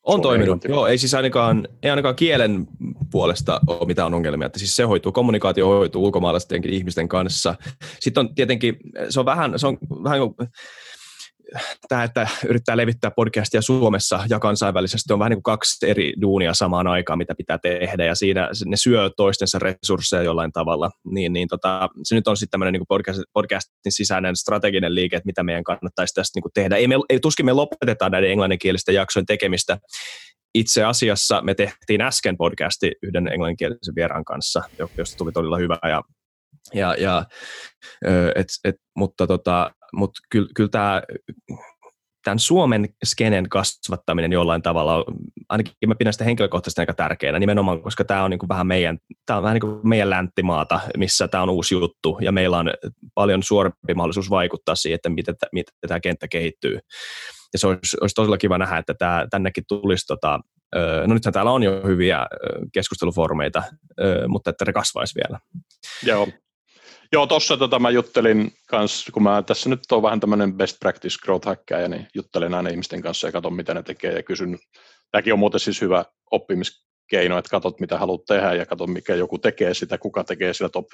On toiminut, joo, ei siis ainakaan, ei ainakaan kielen puolesta ole mitään ongelmia, että siis se hoituu, kommunikaatio hoituu ulkomaalaisten ihmisten kanssa. Sitten on tietenkin, se on vähän, se on vähän tämä, että yrittää levittää podcastia Suomessa ja kansainvälisesti on vähän niin kuin kaksi eri duunia samaan aikaan, mitä pitää tehdä, ja siinä ne syö toistensa resursseja jollain tavalla. Niin, niin tota, se nyt on sitten tämmöinen niin podcast, podcastin sisäinen strateginen liike, että mitä meidän kannattaisi tästä niin kuin tehdä. Ei, me, ei tuskin me lopetetaan näiden englanninkielisten jaksojen tekemistä. Itse asiassa me tehtiin äsken podcasti yhden englanninkielisen vieraan kanssa, josta tuli todella hyvä, ja ja, ja, et, et, mutta tota, mutta kyllä, kyllä tämä tämän Suomen skenen kasvattaminen jollain tavalla, ainakin mä pidän sitä henkilökohtaisesti aika tärkeänä nimenomaan, koska tämä on niin kuin vähän meidän, tämä on vähän niin kuin meidän länttimaata, missä tämä on uusi juttu ja meillä on paljon suorempi mahdollisuus vaikuttaa siihen, että miten, miten tämä kenttä kehittyy. Ja se olisi, olisi todella kiva nähdä, että tämä, tännekin tulisi, tota, no nythän täällä on jo hyviä keskustelufoorumeita, mutta että ne kasvaisi vielä. Joo, Joo, tuossa tota mä juttelin kanssa, kun mä tässä nyt on vähän tämmöinen best practice growth hackaaja, niin juttelen aina ihmisten kanssa ja katson, mitä ne tekee ja kysyn. Tämäkin on muuten siis hyvä oppimiskeino, että katsot, mitä haluat tehdä ja katsot, mikä joku tekee sitä, kuka tekee sitä top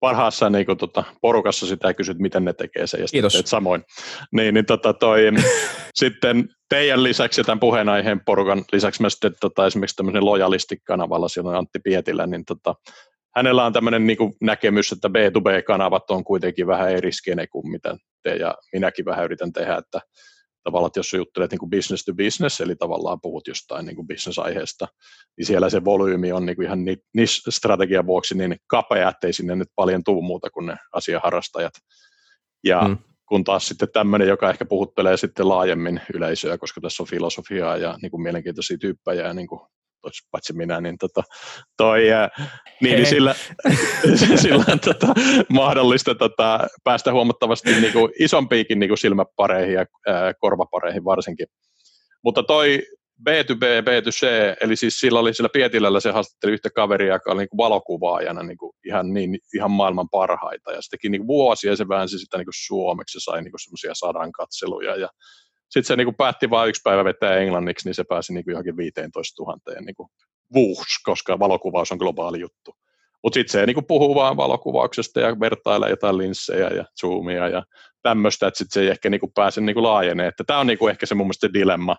parhaassa niin kuin, tota, porukassa sitä ja kysyt, miten ne tekee sen, ja Kiitos. teet samoin. Niin, niin tota, toi, sitten teidän lisäksi ja tämän puheenaiheen porukan lisäksi mä sitten tota, esimerkiksi tämmöisen lojalistikanavalla, siellä on Antti Pietilä, niin tota, hänellä on tämmöinen niin näkemys, että B2B-kanavat on kuitenkin vähän eri skene kuin mitä te ja minäkin vähän yritän tehdä, että tavallaan, että jos juttelet niin kuin business to business, eli tavallaan puhut jostain niin kuin business-aiheesta, niin siellä se volyymi on niin kuin ihan niissä strategian vuoksi niin kapea, ettei sinne nyt paljon tuu muuta kuin ne asiaharrastajat. Ja hmm. kun taas sitten tämmöinen, joka ehkä puhuttelee sitten laajemmin yleisöä, koska tässä on filosofiaa ja niin kuin mielenkiintoisia tyyppejä ja niin kuin paitsi minä, niin, tota, toi, niin, niin sillä, sillä on tota, mahdollista tota, päästä huomattavasti niin kuin, isompiikin niin kuin silmäpareihin ja ää, korvapareihin varsinkin. Mutta toi B2B, B2C, eli siis sillä oli sillä Pietilällä se haastatteli yhtä kaveria, joka oli niin kuin valokuvaajana niin kuin ihan, niin, ihan maailman parhaita, ja se teki niin vuosia, ja se väänsi sitä niin kuin suomeksi, se sai niin semmoisia sadan katseluja, ja sitten se niinku päätti vain yksi päivä vetää englanniksi, niin se pääsi niinku johonkin 15 000 niinku vuuhs, koska valokuvaus on globaali juttu. Mutta sitten se niinku puhuu vaan valokuvauksesta ja vertailee jotain linssejä ja zoomia ja tämmöistä, että sitten se ei ehkä niinku pääse niinku laajenee. Tämä on niinku ehkä se mun mielestä dilemma,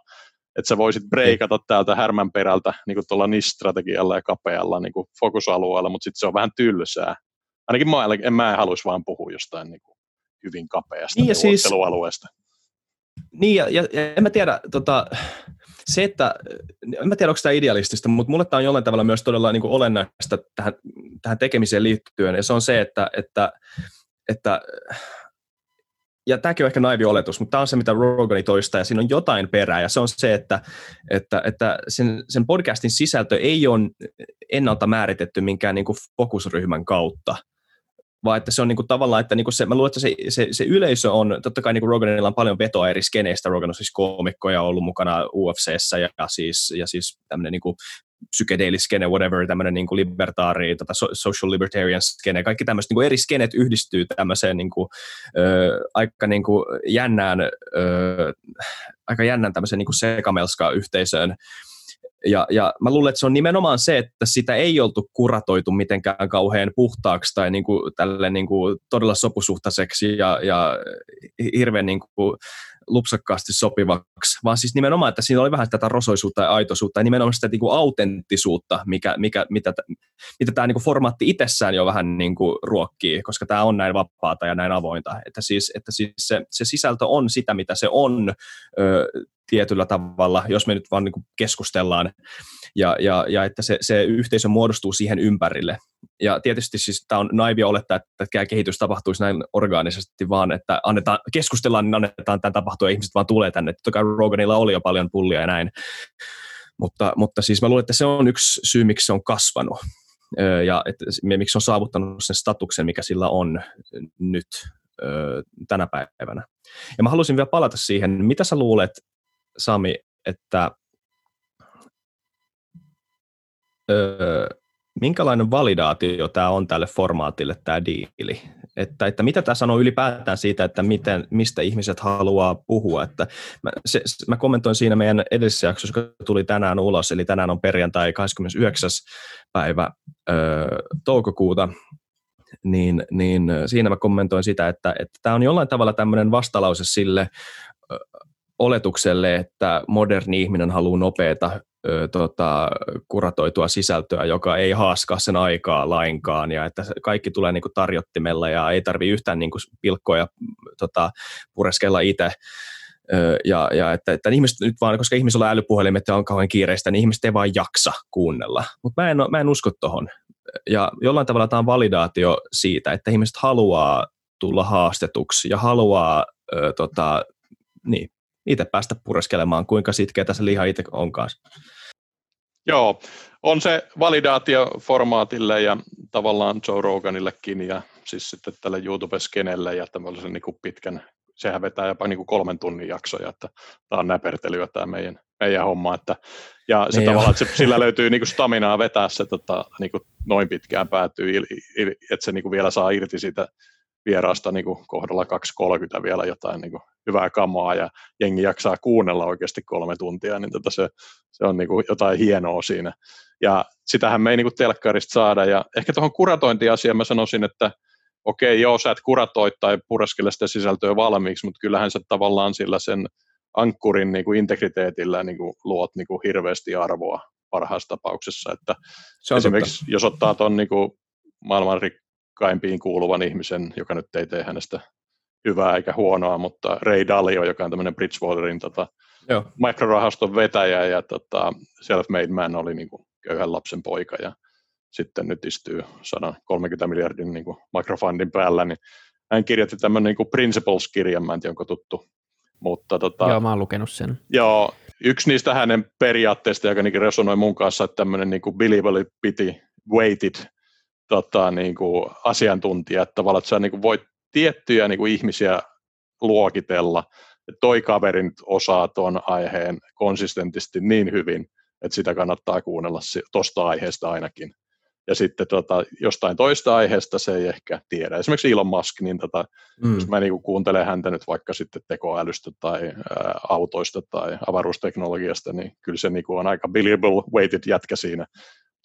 että sä voisit breikata täältä härmän perältä niinku tuolla NIS-strategialla ja kapealla niinku fokusalueella, mutta sitten se on vähän tylsää. Ainakin mä, en mä haluaisi vaan puhua jostain niinku hyvin kapeasta niin siis, niin, ja, ja, en mä tiedä, tota, se, että, en mä tiedä, onko tämä idealistista, mutta mulle tämä on jollain tavalla myös todella niin kuin olennaista tähän, tähän tekemiseen liittyen, ja se on se, että, että, että ja tämäkin on ehkä naivi oletus, mutta tämä on se, mitä Rogani toistaa, ja siinä on jotain perää, ja se on se, että, että, että sen, sen podcastin sisältö ei ole ennalta määritetty minkään niin kuin fokusryhmän kautta, vaan että se on niinku tavallaan, että niinku se, mä luulen, että se, se, se yleisö on, totta kai niinku Roganilla on paljon vetoa eri skeneistä, Rogan on siis koomikkoja ollut mukana UFCssä ja, ja siis, ja siis tämmöinen niinku psykedeliskene, whatever, tämmöinen niin libertaari, tota social libertarian skene, kaikki tämmöiset niin eri skenet yhdistyy tämmöiseen niin kuin, ö, aika niin kuin jännään, ö, aika jännään tämmöiseen niin sekamelska-yhteisöön, ja, ja mä luulen, että se on nimenomaan se, että sitä ei oltu kuratoitu mitenkään kauhean puhtaaksi tai niin kuin, tälle niin kuin todella sopusuhtaiseksi ja, ja hirveän niin kuin lupsakkaasti sopivaksi, vaan siis nimenomaan, että siinä oli vähän tätä rosoisuutta ja aitoisuutta ja nimenomaan sitä niin kuin autenttisuutta, mikä, mikä, mitä, mitä tämä niin kuin formaatti itsessään jo vähän niin kuin ruokkii, koska tämä on näin vapaata ja näin avointa. Että siis, että siis se, se sisältö on sitä, mitä se on ö, tietyllä tavalla, jos me nyt vaan niin keskustellaan, ja, ja, ja että se, se yhteisö muodostuu siihen ympärille. Ja tietysti siis tämä on naivia olettaa, että tämä kehitys tapahtuisi näin orgaanisesti, vaan että annetaan, keskustellaan, niin annetaan tämän tapahtua, ja ihmiset vaan tulee tänne. Totta kai Roganilla oli jo paljon pullia ja näin. Mutta, mutta siis mä luulen, että se on yksi syy, miksi se on kasvanut ja että, miksi se on saavuttanut sen statuksen, mikä sillä on nyt tänä päivänä. Ja mä haluaisin vielä palata siihen, mitä sä luulet, Sami, että öö, minkälainen validaatio tämä on tälle formaatille, tämä diili? Että, että mitä tämä sanoo ylipäätään siitä, että miten, mistä ihmiset haluaa puhua. Että mä, se, mä kommentoin siinä meidän edellisessä jaksossa, joka tuli tänään ulos, eli tänään on perjantai 29. päivä öö, toukokuuta, niin, niin siinä mä kommentoin sitä, että, että tämä on jollain tavalla tämmöinen vastalause sille oletukselle, että moderni ihminen haluaa nopeata ö, tota, kuratoitua sisältöä, joka ei haaskaa sen aikaa lainkaan ja että kaikki tulee niin kuin tarjottimella ja ei tarvi yhtään niin kuin pilkkoja tota, pureskella itse. Ja, ja että, että ihmiset nyt vaan, koska ihmisillä on älypuhelimet ja on kauhean kiireistä, niin ihmiset ei vaan jaksa kuunnella. Mutta mä en, mä en usko tuohon. Ja jollain tavalla tämä on validaatio siitä, että ihmiset haluaa tulla haastetuksi ja haluaa ö, tota, niin, itse päästä pureskelemaan, kuinka sitkeä se liha itse onkaan. Joo, on se validaatio formaatille ja tavallaan Joe Roganillekin ja siis sitten tälle YouTube-skenelle ja tämmöisen niin kuin pitkän, sehän vetää jopa niin kuin kolmen tunnin jaksoja, että tämä on näpertelyä tämä meidän, meidän homma, että ja se niin tavallaan, että se, sillä löytyy niin kuin staminaa vetää se tota, niin kuin noin pitkään päätyy, että se niin kuin vielä saa irti siitä vieraasta niin kuin kohdalla 2.30 vielä jotain niin kuin hyvää kamaa ja jengi jaksaa kuunnella oikeasti kolme tuntia, niin tota se, se on niin kuin jotain hienoa siinä. Ja sitähän me ei niin kuin telkkarista saada. Ja ehkä tuohon kuratointiasiaan mä sanoisin, että okei, joo, sä et kuratoi tai puraskele sitä sisältöä valmiiksi, mutta kyllähän sä tavallaan sillä sen ankkurin niin kuin integriteetillä niin kuin luot niin kuin hirveästi arvoa parhaassa tapauksessa. Että se esimerkiksi totta. jos ottaa tuon niin maailman rikkaimpiin kuuluvan ihmisen, joka nyt ei tee hänestä hyvää eikä huonoa, mutta Ray Dalio, joka on tämmöinen Bridgewaterin tota, mikrorahaston vetäjä ja tota, self-made man oli niin kuin köyhän lapsen poika ja sitten nyt istuu 130 miljardin niin kuin microfundin päällä, niin hän kirjoitti tämmöinen niin Principles-kirjan, mä en tiedä, onko tuttu. Mutta, tota, joo, mä oon lukenut sen. Joo, yksi niistä hänen periaatteista, joka niin resonoi mun kanssa, että tämmöinen niin kuin believability weighted tota, niin kuin asiantuntija, että tavallaan että sä niin kuin voit tiettyjä niin kuin ihmisiä luokitella, että toi kaveri nyt osaa tuon aiheen konsistentisti niin hyvin, että sitä kannattaa kuunnella tuosta aiheesta ainakin. Ja sitten tota, jostain toista aiheesta se ei ehkä tiedä. Esimerkiksi Elon Musk, niin tota, mm. jos mä niinku kuuntelen häntä nyt vaikka sitten tekoälystä tai ää, autoista tai avaruusteknologiasta, niin kyllä se niinku on aika believable weighted jätkä siinä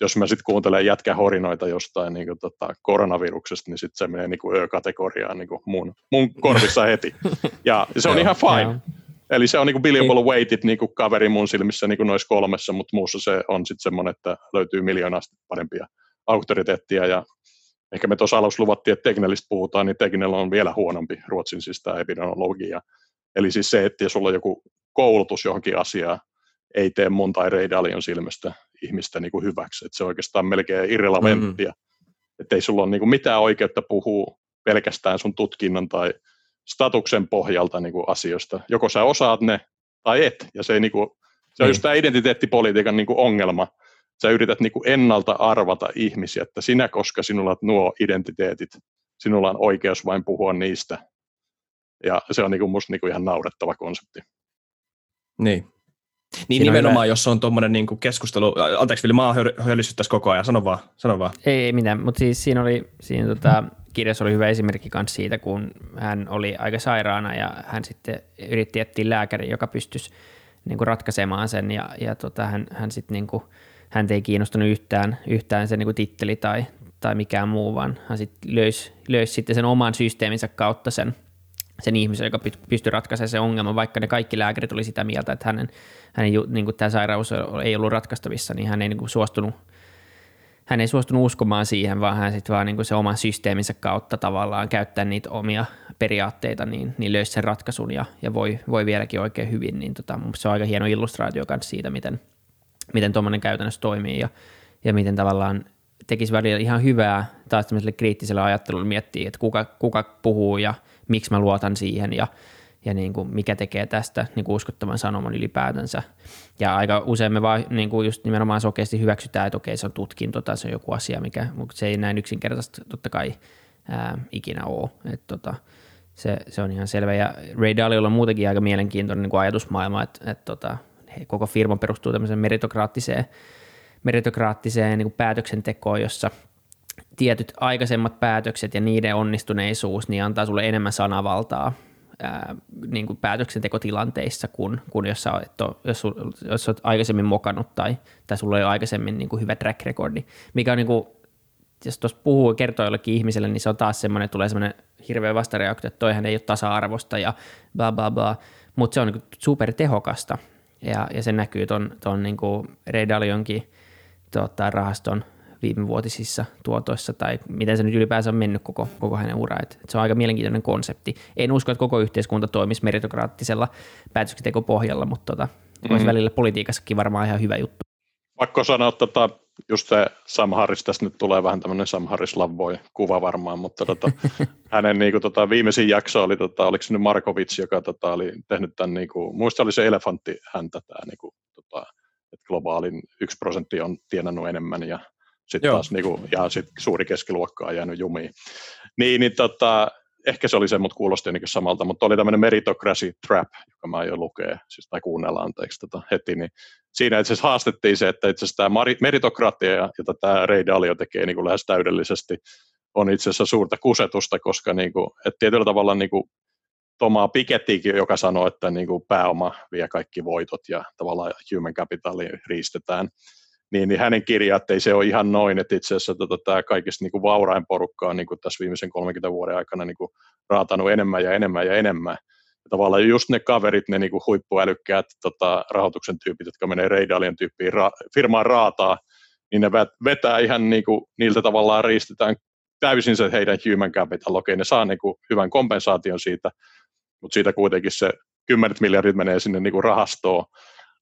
jos mä sitten kuuntelen jätkä horinoita jostain niin kuin, tota, koronaviruksesta, niin sitten se menee niin kuin ö-kategoriaan niin kuin mun, mun korvissa heti. Ja se on ihan fine. Eli se on niin kuin billable weighted niin kuin kaveri mun silmissä niin kuin noissa kolmessa, mutta muussa se on sitten semmoinen, että löytyy miljoonasta parempia auktoriteettia. Ja ehkä me tuossa alussa luvattiin, että Tegnellistä puhutaan, niin Tegnell on vielä huonompi ruotsin siis tämä epidemiologia. Eli siis se, että jos sulla on joku koulutus johonkin asiaan, ei tee mun tai Ray Dalion silmästä ihmistä niin kuin hyväksi. Että se on oikeastaan melkein irrelevanttia. Mm-hmm. Että ei sulla ole niin kuin mitään oikeutta puhua pelkästään sun tutkinnon tai statuksen pohjalta niin kuin asioista. Joko sä osaat ne tai et. Ja se, ei, niin kuin, se on mm. just tämä identiteettipolitiikan niin kuin ongelma. Sä yrität niin kuin ennalta arvata ihmisiä, että sinä, koska sinulla on nuo identiteetit, sinulla on oikeus vain puhua niistä. Ja se on niin kuin musta niin kuin ihan naurettava konsepti. Niin, niin Siinä nimenomaan, hyvä. jos on tuommoinen niin keskustelu, anteeksi Vili, mä oon tässä koko ajan, sano vaan. Sano vaan. Ei, ei mitään, mutta siis siinä, oli, siinä tota, kirjassa oli hyvä esimerkki myös siitä, kun hän oli aika sairaana ja hän sitten yritti etsiä lääkäri, joka pystyisi niin kuin ratkaisemaan sen ja, ja tota, hän, hän sitten niin kuin, hän ei kiinnostunut yhtään, yhtään se niin kuin titteli tai, tai mikään muu, vaan hän sitten löysi, löysi sitten sen oman systeeminsä kautta sen – sen ihmisen, joka pystyy ratkaisemaan sen ongelman, vaikka ne kaikki lääkärit oli sitä mieltä, että hänen, hänen niin kuin tämä sairaus ei ollut ratkaistavissa, niin hän ei niin kuin suostunut hän ei suostunut uskomaan siihen, vaan hän sitten vaan niin se oman systeeminsä kautta tavallaan käyttää niitä omia periaatteita, niin, niin löysi sen ratkaisun ja, ja voi, voi vieläkin oikein hyvin. Niin tota, se on aika hieno illustraatio myös siitä, miten, miten tuommoinen käytännössä toimii ja, ja miten tavallaan tekisi välillä ihan hyvää taas tämmöiselle kriittiselle ajattelulle miettiä, että kuka, kuka puhuu ja miksi mä luotan siihen ja, ja niin kuin mikä tekee tästä niin kuin uskottavan sanoman ylipäätänsä. Ja aika usein me vaan niin kuin just nimenomaan sokeasti hyväksytään, että okei se on tutkinto tai se on joku asia, mikä, mutta se ei näin yksinkertaisesti totta kai ää, ikinä ole. Et tota, se, se, on ihan selvä. Ja Ray Daliolla on muutenkin aika mielenkiintoinen niin kuin ajatusmaailma, että, että tota, koko firma perustuu tämmöiseen meritokraattiseen, meritokraattiseen niin kuin päätöksentekoon, jossa – tietyt aikaisemmat päätökset ja niiden onnistuneisuus niin antaa sulle enemmän sanavaltaa ää, niin kuin päätöksentekotilanteissa kuin, kuin jos, sä olet, jos, jos olet aikaisemmin mokannut tai, tai sulla oli aikaisemmin niin kuin hyvä track recordi, mikä on niin kuin, jos tuossa puhuu kertoo jollekin ihmiselle, niin se on taas semmoinen, tulee semmoinen hirveä vastareaktio, että toihan ei ole tasa-arvosta ja bla bla bla, mutta se on niin super tehokasta ja, ja se näkyy tuon ton niin Redalionkin tota, rahaston viimevuotisissa tuotoissa tai miten se nyt ylipäänsä on mennyt koko, koko hänen ura. Et se on aika mielenkiintoinen konsepti. En usko, että koko yhteiskunta toimisi meritokraattisella päätöksentekopohjalla, mutta tota, mm. olisi välillä politiikassakin varmaan ihan hyvä juttu. Pakko sanoa, että tota, just se Sam Harris, tästä nyt tulee vähän tämmöinen Sam Harris Lavboy kuva varmaan, mutta tota, hänen niin kuin, tota, viimeisin jakso oli, tota, oliko se nyt Markovic, joka tota, oli tehnyt tämän, niin kuin, muista oli se elefantti häntä, tämä, niin kuin, tota, että globaalin yksi prosentti on tienannut enemmän ja sitten taas niin kuin, ja sit suuri keskiluokka on jäänyt jumiin. Niin, niin tota, ehkä se oli se, mutta kuulosti niin samalta, mutta oli tämmöinen Meritocracy Trap, joka mä jo lukee, siis tai kuunnella anteeksi tota heti, niin siinä itse asiassa haastettiin se, että itse asiassa tämä meritokratia, jota tämä Ray Dalio tekee niin kuin lähes täydellisesti, on itse asiassa suurta kusetusta, koska niin kuin, että tietyllä tavalla niin kuin Tomaa Pikettikin, joka sanoo, että niin kuin pääoma vie kaikki voitot ja tavallaan human capitali riistetään, niin, niin hänen kirjat ei se ole ihan noin, että itse asiassa tota, tämä kaikista niin kuin vaurain porukka on niin kuin tässä viimeisen 30 vuoden aikana niin kuin raatanut enemmän ja enemmän ja enemmän. Ja tavallaan just ne kaverit, ne niin kuin huippuälykkäät tota, rahoituksen tyypit, jotka menee Reidalien tyyppiin ra- firmaan raataa, niin ne vetää ihan niin kuin, niiltä tavallaan riistetään täysin se heidän human capital. Okei, ne saa niin kuin hyvän kompensaation siitä, mutta siitä kuitenkin se kymmenet miljardit menee sinne niin kuin rahastoon.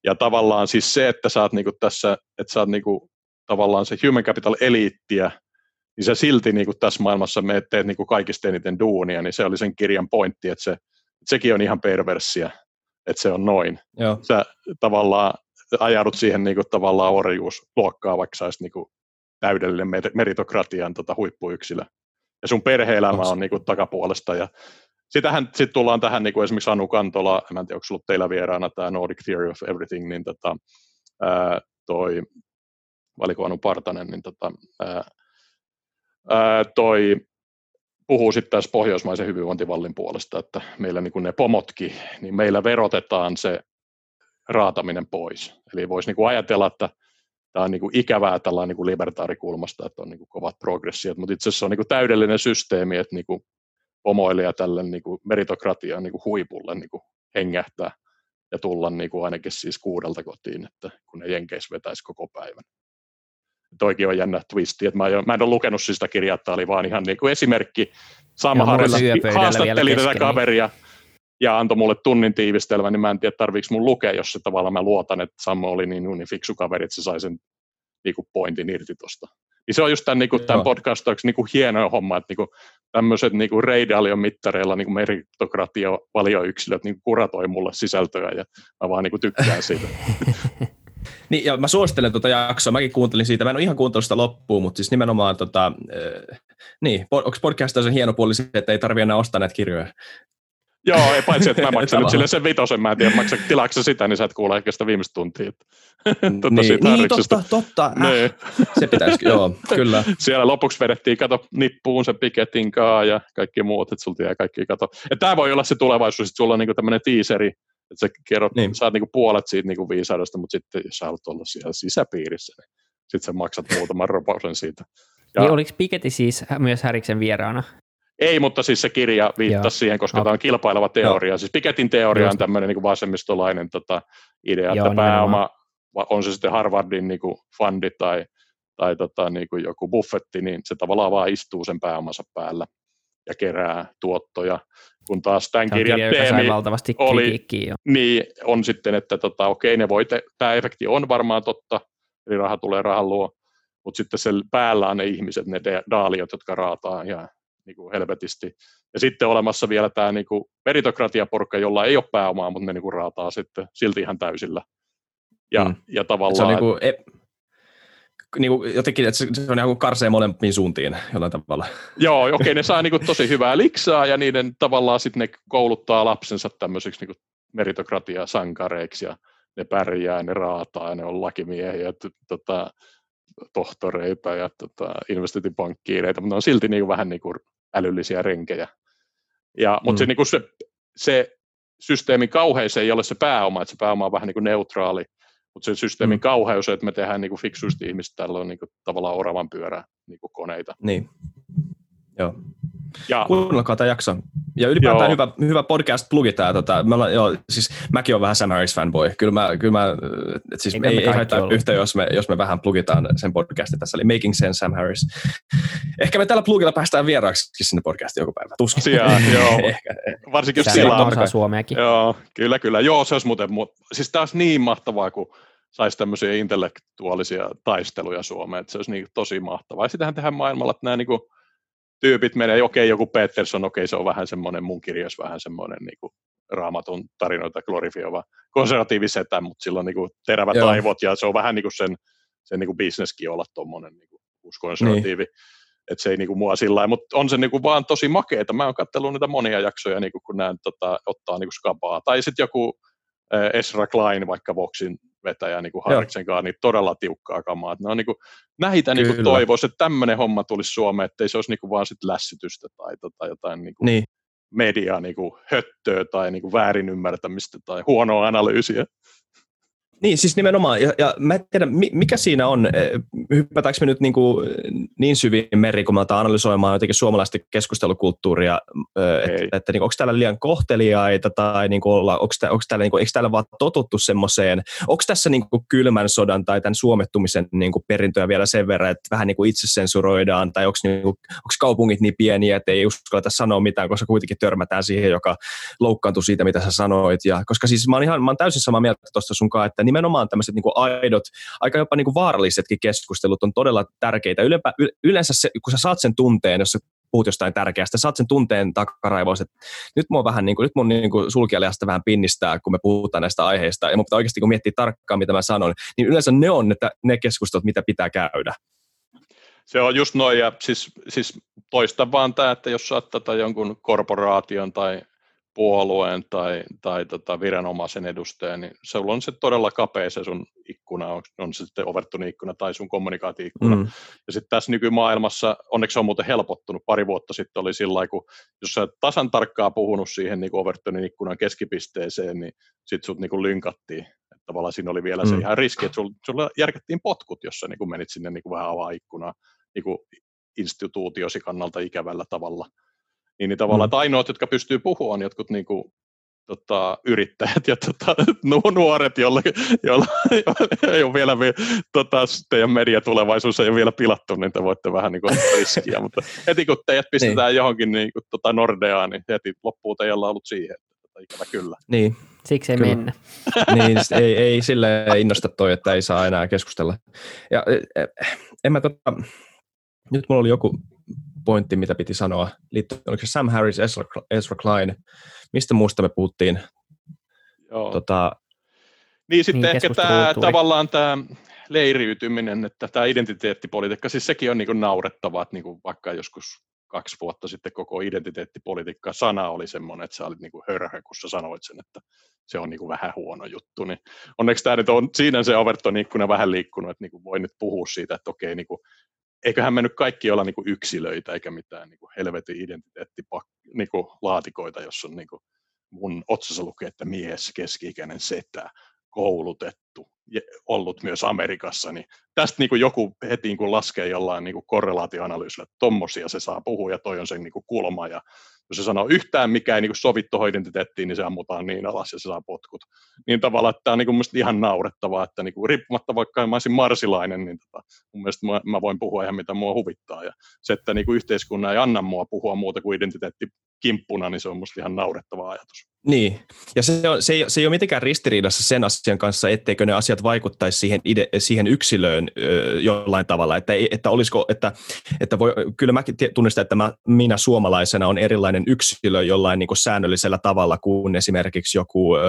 Ja tavallaan siis se, että sä oot niin kuin tässä, että sä oot niin kuin, tavallaan se human capital eliittiä, niin sä silti niin kuin tässä maailmassa me teet niin kuin kaikista eniten duunia, niin se oli sen kirjan pointti, että, se, että sekin on ihan perverssiä, että se on noin. Joo. Sä tavallaan ajaudut siihen niin kuin, tavallaan orjuusluokkaa, vaikka sä niin kuin, täydellinen meritokratian tota, huippuyksilö. Ja sun perhe-elämä on niin kuin, takapuolesta ja Sitähän sitten tullaan tähän niin kuin esimerkiksi Anu Kantola, en tiedä, onko ollut teillä vieraana tämä Nordic Theory of Everything, niin tota, ää, toi, valiko Anu Partanen, niin tota, ää, ää, toi puhuu sitten tässä pohjoismaisen hyvinvointivallin puolesta, että meillä niin kuin ne pomotkin, niin meillä verotetaan se raataminen pois. Eli voisi niin kuin ajatella, että tämä on niin kuin ikävää tällä niin kuin libertaarikulmasta, että on niin kuin kovat progressiot, mutta itse asiassa se on niin kuin täydellinen systeemi, että niin kuin pomoilija tälle niin kuin meritokratian niin kuin huipulle niin kuin hengähtää ja tulla niin kuin ainakin siis kuudelta kotiin, että kun ne jenkeissä vetäisi koko päivän. Toikin on jännä twisti, että mä, en, mä en ole lukenut siis sitä kirjaa, tämä oli vaan ihan niin kuin esimerkki. Sama haastatteli tätä kaveria ja antoi mulle tunnin tiivistelmän, niin mä en tiedä, tarviiko mun lukea, jos se tavallaan mä luotan, että Sammo oli niin, niin fiksu kaveri, että se sai sen niin kuin pointin irti tuosta. Niin se on just tämän, niin kuin, tämän podcastauksen niin kuin hieno homma, että niin kuin, tämmöiset niin kuin Reidalion mittareilla niin kuin meritokratia valioyksilöt niin kuin kuratoi mulle sisältöä ja mä vaan niin kuin tykkään siitä. Niin, ja mä suosittelen tuota jaksoa, mäkin kuuntelin siitä, mä en ole ihan kuuntellut sitä loppuun, mutta siis nimenomaan, tota, äh, niin, onko podcast sen hieno puoli että ei tarvitse enää ostaa näitä kirjoja? Joo, ei paitsi, että mä maksan nyt sille sen vitosen, mä en tiedä, maksa, tilaatko sitä, niin sä et kuule ehkä sitä viimeistä tuntia. tuota niin, niin totta, totta. Äh, niin. Se pitäisi, joo, kyllä. Siellä lopuksi vedettiin, kato, nippuun se piketin kaa ja kaikki muut, että sulta jää kaikki, kato. Ja tämä voi olla se tulevaisuus, että sulla on niinku tämmöinen teaseri, että sä kerrot, niin. saat niinku puolet siitä niinku viisaudesta, mutta sitten jos sä haluat olla siellä sisäpiirissä, niin sitten sä maksat muutaman ropausen siitä. Ja, niin oliko Piketi siis myös Häriksen vieraana? Ei, mutta siis se kirja viittasi Joo. siihen, koska no. tämä on kilpaileva teoria. Joo. Siis Piketin teoria on tämmöinen niin vasemmistolainen tota, idea, Joo, että pääoma, on se sitten Harvardin niin kuin fundi tai, tai tota, niin kuin joku buffetti, niin se tavallaan vaan istuu sen pääomansa päällä ja kerää tuottoja. Kun taas tämän tämä kirjan kirja, teemi valtavasti oli, niin on sitten, että tota, okei, ne voite, tämä efekti on varmaan totta, eli raha tulee rahan luo, mutta sitten se päällä on ne ihmiset, ne daaliot, jotka raataa ja niin kuin helvetisti. Ja sitten olemassa vielä tämä niin kuin meritokratiaporukka, jolla ei ole pääomaa, mutta ne niin kuin raataa sitten silti ihan täysillä. Ja, mm. ja tavallaan... Se on niin kuin, e, niin kuin jotenkin, että se on ihan kuin karsee molempiin suuntiin jollain tavalla. Joo, okei, okay, ne saa niin kuin tosi hyvää liksaa ja niiden tavallaan sitten ne kouluttaa lapsensa tämmöisiksi niin meritokratia-sankareiksi ja ne pärjää, ne raataa, ne on lakimiehiä, tota, tohtoreita ja tota, investointipankkiireita, mutta ne on silti niin kuin vähän niin kuin älyllisiä renkejä. Ja, mutta mm. se, niin kuin se, se systeemin kauheus ei ole se pääoma, että se pääoma on vähän niin kuin neutraali, mutta se systeemin mm. kauheus, että me tehdään niin kuin fiksuista ihmistä, tällä on niin kuin tavallaan oravan pyörä niin kuin koneita. Niin, joo. Ja, Kuunnelkaa tämä jakso. Ja ylipäätään hyvä, hyvä podcast plugi tämä. Tota, me ollaan, joo, siis mäkin olen vähän Sam Harris fanboy. Kyllä mä, kyllä mä et siis ei, ei haittaa yhtä, jos me, jos me vähän plugitaan sen podcastin tässä. Eli Making Sense Sam Harris. Ehkä me tällä plugilla päästään vieraaksi sinne podcastiin joku päivä. Tuskin. Siellä, joo. Ehkä. Varsinkin jos siellä on. suomeakin. Joo, kyllä, kyllä. Joo, se olisi muuten, siis tämä olisi niin mahtavaa, kun saisi tämmöisiä intellektuaalisia taisteluja Suomeen, että se olisi niin tosi mahtavaa. Ja sitähän tehdään maailmalla, että nämä niin kuin, tyypit menee, okei okay, joku Peterson, okei okay, se on vähän semmoinen, mun kirjas vähän semmoinen niin kuin raamatun tarinoita glorifioiva konservatiivisetä, mutta sillä on niin kuin terävät Joo. aivot ja se on vähän niin kuin sen, sen niin kuin bisneskin olla tuommoinen niin kuin konservatiivi. Niin. että se ei niinku mua sillä mutta on se niinku vaan tosi makeeta. Mä oon katsellut niitä monia jaksoja, niinku, kun näen tota, ottaa niinku skabaa. Tai sitten joku Ezra Klein, vaikka Voxin vetäjä niin Harriksen kanssa, niin todella tiukkaa kamaa. Että ne on niin kuin, näitä niin toivoisi, että tämmöinen homma tulisi Suomeen, ettei se olisi niin kuin vaan sit lässytystä tai tota, jotain niin kuin niin. mediaa niin kuin höttöä tai niin kuin väärin ymmärtämistä tai huonoa analyysiä. Niin, siis nimenomaan. Ja, ja mä en tiedä, mikä siinä on. Eh, hypätäänkö me nyt niin, kuin niin syviin meri, kun me aletaan analysoimaan jotenkin suomalaista keskustelukulttuuria, eh, että, että niin, onko täällä liian kohteliaita tai niin kuin olla, onko, täällä, onko, täällä, niin kuin, eikö täällä vaan totuttu semmoiseen, onko tässä niin kuin kylmän sodan tai tämän suomettumisen niin kuin perintöä vielä sen verran, että vähän niin kuin itsesensuroidaan tai onko, niin kuin, onko kaupungit niin pieniä, että ei uskalleta sanoa mitään, koska kuitenkin törmätään siihen, joka loukkaantui siitä, mitä sä sanoit. Ja, koska siis mä oon, ihan, mä oon täysin samaa mieltä tuosta sunkaan, että nimenomaan tämmöiset niin aidot, aika jopa niin vaarallisetkin keskustelut on todella tärkeitä. Ylempä, yleensä se, kun sä saat sen tunteen, jos sä puhut jostain tärkeästä, saat sen tunteen takaraivoissa, että nyt mun vähän niin kuin, nyt mun niin kuin sulkijalihasta vähän pinnistää, kun me puhutaan näistä aiheista, ja mun pitää oikeasti kun miettiä tarkkaan, mitä mä sanon, niin yleensä ne on ne, ne keskustelut, mitä pitää käydä. Se on just noin, ja siis, siis toista vaan tämä, että jos saat tätä jonkun korporaation tai puolueen tai, tai tota viranomaisen edustaja, niin se on se todella kapea se sun ikkuna, on, on se sitten Overtonin ikkuna tai sun kommunikaatioikkuna. Mm. Ja sitten tässä nykymaailmassa, onneksi on muuten helpottunut, pari vuotta sitten oli sillä kun jos sä tasan tarkkaan puhunut siihen niin Overtonin ikkunan keskipisteeseen, niin sitten sut niin lynkattiin. Että tavallaan siinä oli vielä mm. se ihan riski, että sulla sul järkettiin potkut, jos sä niin menit sinne niin vähän avaa ikkunaa niin instituutiosi kannalta ikävällä tavalla. Niin, niin tavallaan, mm. ainoat, jotka pystyy puhumaan, on jotkut niin kuin, tota, yrittäjät ja tota, nuoret, joilla ei ole vielä tota, teidän mediatulevaisuus ei ole vielä pilattu, niin te voitte vähän niin kuin riskiä, mutta heti kun teidät pistetään niin. johonkin niin kuin, tota Nordeaan, niin heti loppuu teillä ollut siihen, että ikävä kyllä. Niin. Siksi ei kyllä. mennä. niin, ei, ei sille innosta toi, että ei saa enää keskustella. Ja e, e, en mä tota, nyt mulla oli joku pointti, mitä piti sanoa, liittyen, oliko se Sam Harris, Ezra, Ezra Klein, mistä muusta me puhuttiin? Joo. Tota, niin sitten niin, ehkä tämä, tavallaan tämä leiriytyminen, että tämä identiteettipolitiikka, siis sekin on niin naurettavaa, että niin vaikka joskus kaksi vuotta sitten koko identiteettipolitiikka sana oli semmoinen, että sä olit niin hörhö, kun sä sanoit sen, että se on niin vähän huono juttu. Niin onneksi tämä nyt on, siinä se Overton ikkuna vähän liikkunut, että niin voi nyt puhua siitä, että okei, niin kuin eiköhän me nyt kaikki olla niin kuin yksilöitä eikä mitään niin kuin helvetin identiteettilaatikoita, niin kuin laatikoita, jos on niin kuin mun otsassa lukee, että mies, keski-ikäinen setä, koulutettu, ollut myös Amerikassa, niin tästä niin kuin joku heti niin kuin laskee jollain niin kuin korrelaatioanalyysillä, että tommosia se saa puhua ja toi on sen niin kuin kulma ja jos se sanoo yhtään mikä ei niin kuin sovi tuohon identiteettiin, niin se ammutaan niin alas ja se saa potkut. Niin tavallaan, että tämä on niin kuin ihan naurettavaa, että niin kuin, riippumatta vaikka mä olisin marsilainen, niin tota, mun mielestä mä, mä, voin puhua ihan mitä mua huvittaa. Ja se, että niin kuin yhteiskunnan ei anna mua puhua muuta kuin identiteetti kimppuna, niin se on musta ihan naurettava ajatus. Niin, ja se, on, se, ei, se ei ole mitenkään ristiriidassa sen asian kanssa, etteikö ne asiat vaikuttaisi siihen, ide, siihen yksilöön ö, jollain tavalla, että, että olisiko, että, että voi, kyllä mäkin tunnistan, että mä, minä suomalaisena on erilainen yksilö jollain niin kuin säännöllisellä tavalla kuin esimerkiksi joku ö,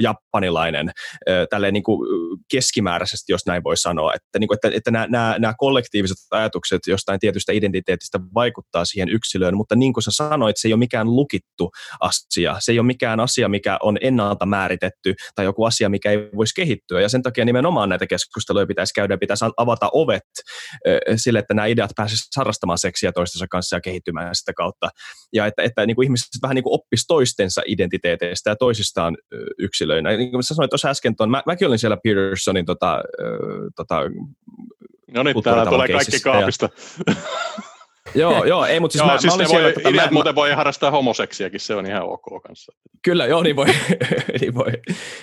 japanilainen, ö, tälleen niin kuin keskimääräisesti, jos näin voi sanoa, että, niin kuin, että, että nämä, nämä, nämä kollektiiviset ajatukset jostain tietystä identiteetistä vaikuttaa siihen yksilöön, mutta niin kuin sä sanoit, se ei ole mikään lukittu asia, se ei ole mikään asia, mikä on ennalta määritetty tai joku asia, mikä ei voisi kehittyä. Ja sen takia nimenomaan näitä keskusteluja pitäisi käydä, pitäisi avata ovet sille, että nämä ideat pääsisivät harrastamaan seksiä toistensa kanssa ja kehittymään sitä kautta. Ja että, että niin kuin ihmiset vähän niin kuin oppisi toistensa identiteeteistä ja toisistaan yksilöinä. Niin kuin sanoin tuossa äsken, tuon, mä, mäkin olin siellä Petersonin tota, tota, No niin, täällä tulee kaikki kaapista. Ja, joo, joo, ei, mutta siis joo, mä, siis mä olin siellä, voi, tota, mä, muuten voi harrastaa homoseksiäkin, se on ihan ok kanssa. Kyllä, joo, niin voi. niin voi.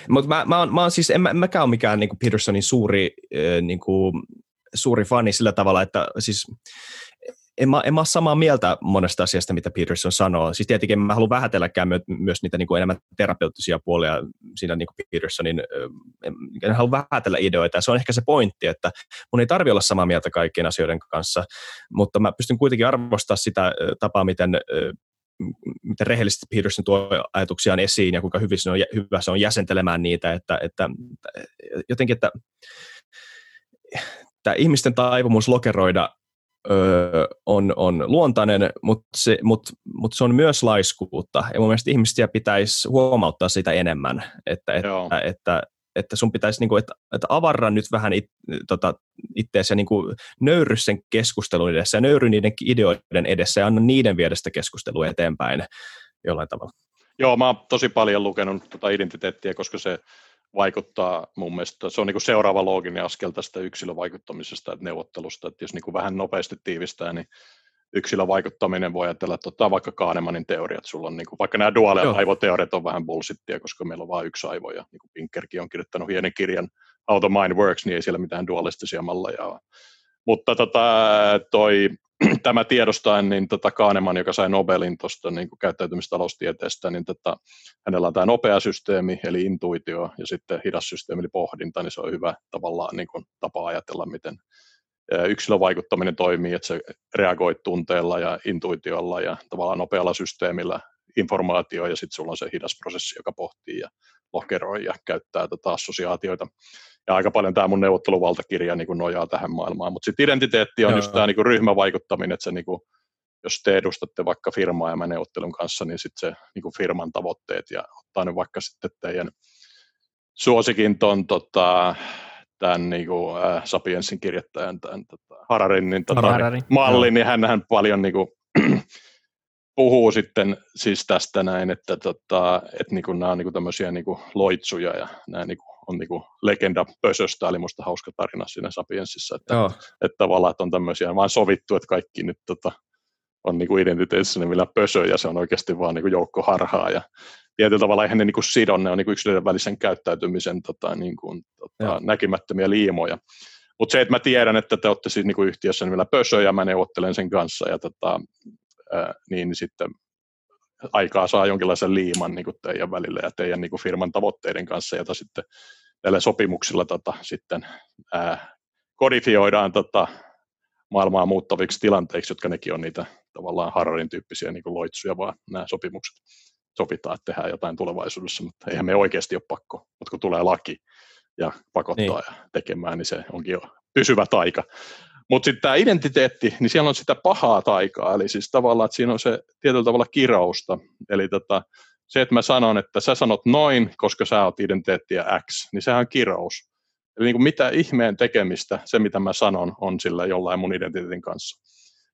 Mutta mä, mä, mä, mä siis, en, mä, mäkään ole mikään niin kuin Petersonin suuri, äh, niin kuin, suuri fani sillä tavalla, että siis en mä, en mä ole samaa mieltä monesta asiasta, mitä Peterson sanoo. Siis tietenkin mä haluan vähätelläkään my, myös niitä niin kuin enemmän terapeuttisia puolia siinä niin kuin Petersonin, en, en halua vähätellä ideoita. Ja se on ehkä se pointti, että mun ei tarvi olla samaa mieltä kaikkien asioiden kanssa, mutta mä pystyn kuitenkin arvostaa sitä tapaa, miten miten rehellisesti Peterson tuo ajatuksiaan esiin ja kuinka hyvin se on, hyvä se on jäsentelemään niitä, että, että jotenkin, että, että ihmisten taipumus lokeroida on, on luontainen, mutta se, mut, mut se on myös laiskuutta. Ja mun mielestä ihmisiä pitäisi huomauttaa sitä enemmän, että, että, että, että sun pitäisi, niin kuin, että, että avarra nyt vähän it, tota, itseäsi ja niin kuin, nöyry sen keskustelun edessä ja nöyry niiden ideoiden edessä ja anna niiden viedä sitä keskustelua eteenpäin jollain tavalla. Joo, mä oon tosi paljon lukenut tuota identiteettiä, koska se vaikuttaa mun mielestä, se on niin kuin seuraava looginen askel tästä yksilövaikuttamisesta, että neuvottelusta, että jos niin kuin vähän nopeasti tiivistää, niin yksilövaikuttaminen voi ajatella, että ottaa vaikka Kahnemanin teoriat, sulla on niin kuin, vaikka nämä duaali aivoteoriat on vähän bullshittia, koska meillä on vain yksi aivo, ja niin kuin Pinkerkin on kirjoittanut hienen kirjan How the Mind Works, niin ei siellä mitään dualistisia malleja ole. Mutta tota, toi tämä tiedostaen, niin tota Kahneman, joka sai Nobelin tuosta niin käyttäytymistaloustieteestä, niin tota, hänellä on tämä nopea systeemi, eli intuitio, ja sitten hidas systeemi, eli pohdinta, niin se on hyvä tavallaan niin kuin, tapa ajatella, miten yksilövaikuttaminen toimii, että se reagoi tunteella ja intuitiolla ja tavallaan nopealla systeemillä informaatio, ja sitten sulla on se hidas prosessi, joka pohtii ja lokeroi ja käyttää tota assosiaatioita ja aika paljon tämä mun neuvotteluvaltakirja niin kuin nojaa tähän maailmaan. Mutta sitten identiteetti on Joo. just tämä niin kuin ryhmävaikuttaminen, että se niin kuin, jos te edustatte vaikka firmaa ja mä neuvottelun kanssa, niin sitten se niin kuin firman tavoitteet ja ottaa nyt vaikka sitten teidän suosikin ton tota, tämän niin kuin, äh, Sapiensin kirjoittajan tämän, tota, Hararin niin, tota, Harari. malli, niin hän, hän paljon niin kuin, puhuu sitten siis tästä näin, että, tota, että niin kuin, nämä on niin kuin tämmöisiä niin kuin loitsuja ja nämä niin kuin on niin kuin legenda pösöstä, eli musta hauska tarina siinä Sapiensissa, että, Joo. että tavallaan että on tämmöisiä vaan sovittu, että kaikki nyt tota, on niin kuin identiteetissä millä pösö, ja se on oikeasti vaan niin kuin joukko harhaa, ja tietyllä tavalla eihän ne niin kuin sidon, ne on niin kuin yksilöiden välisen käyttäytymisen tota, niin kuin, tota, näkymättömiä liimoja. Mutta se, että mä tiedän, että te olette siis niin kuin yhtiössä nimellä pösö, ja mä neuvottelen sen kanssa, ja tota, ää, niin sitten aikaa saa jonkinlaisen liiman niin kuin teidän välillä ja teidän niin kuin firman tavoitteiden kanssa, jota sitten tällä sopimuksilla tota, sitten ää, kodifioidaan tota, maailmaa muuttaviksi tilanteiksi, jotka nekin on niitä tavallaan Hararin tyyppisiä niin loitsuja, vaan nämä sopimukset sopitaan, että tehdään jotain tulevaisuudessa, mutta eihän me oikeasti ole pakko, mutta kun tulee laki ja pakottaa niin. ja tekemään, niin se onkin jo pysyvä taika. Mutta sitten tämä identiteetti, niin siellä on sitä pahaa taikaa, eli siis tavallaan, että siinä on se tietyllä tavalla kirousta. Eli tota, se, että mä sanon, että sä sanot noin, koska sä oot identiteettiä X, niin sehän on kirous. Eli niin kuin mitä ihmeen tekemistä se, mitä mä sanon, on sillä jollain mun identiteetin kanssa.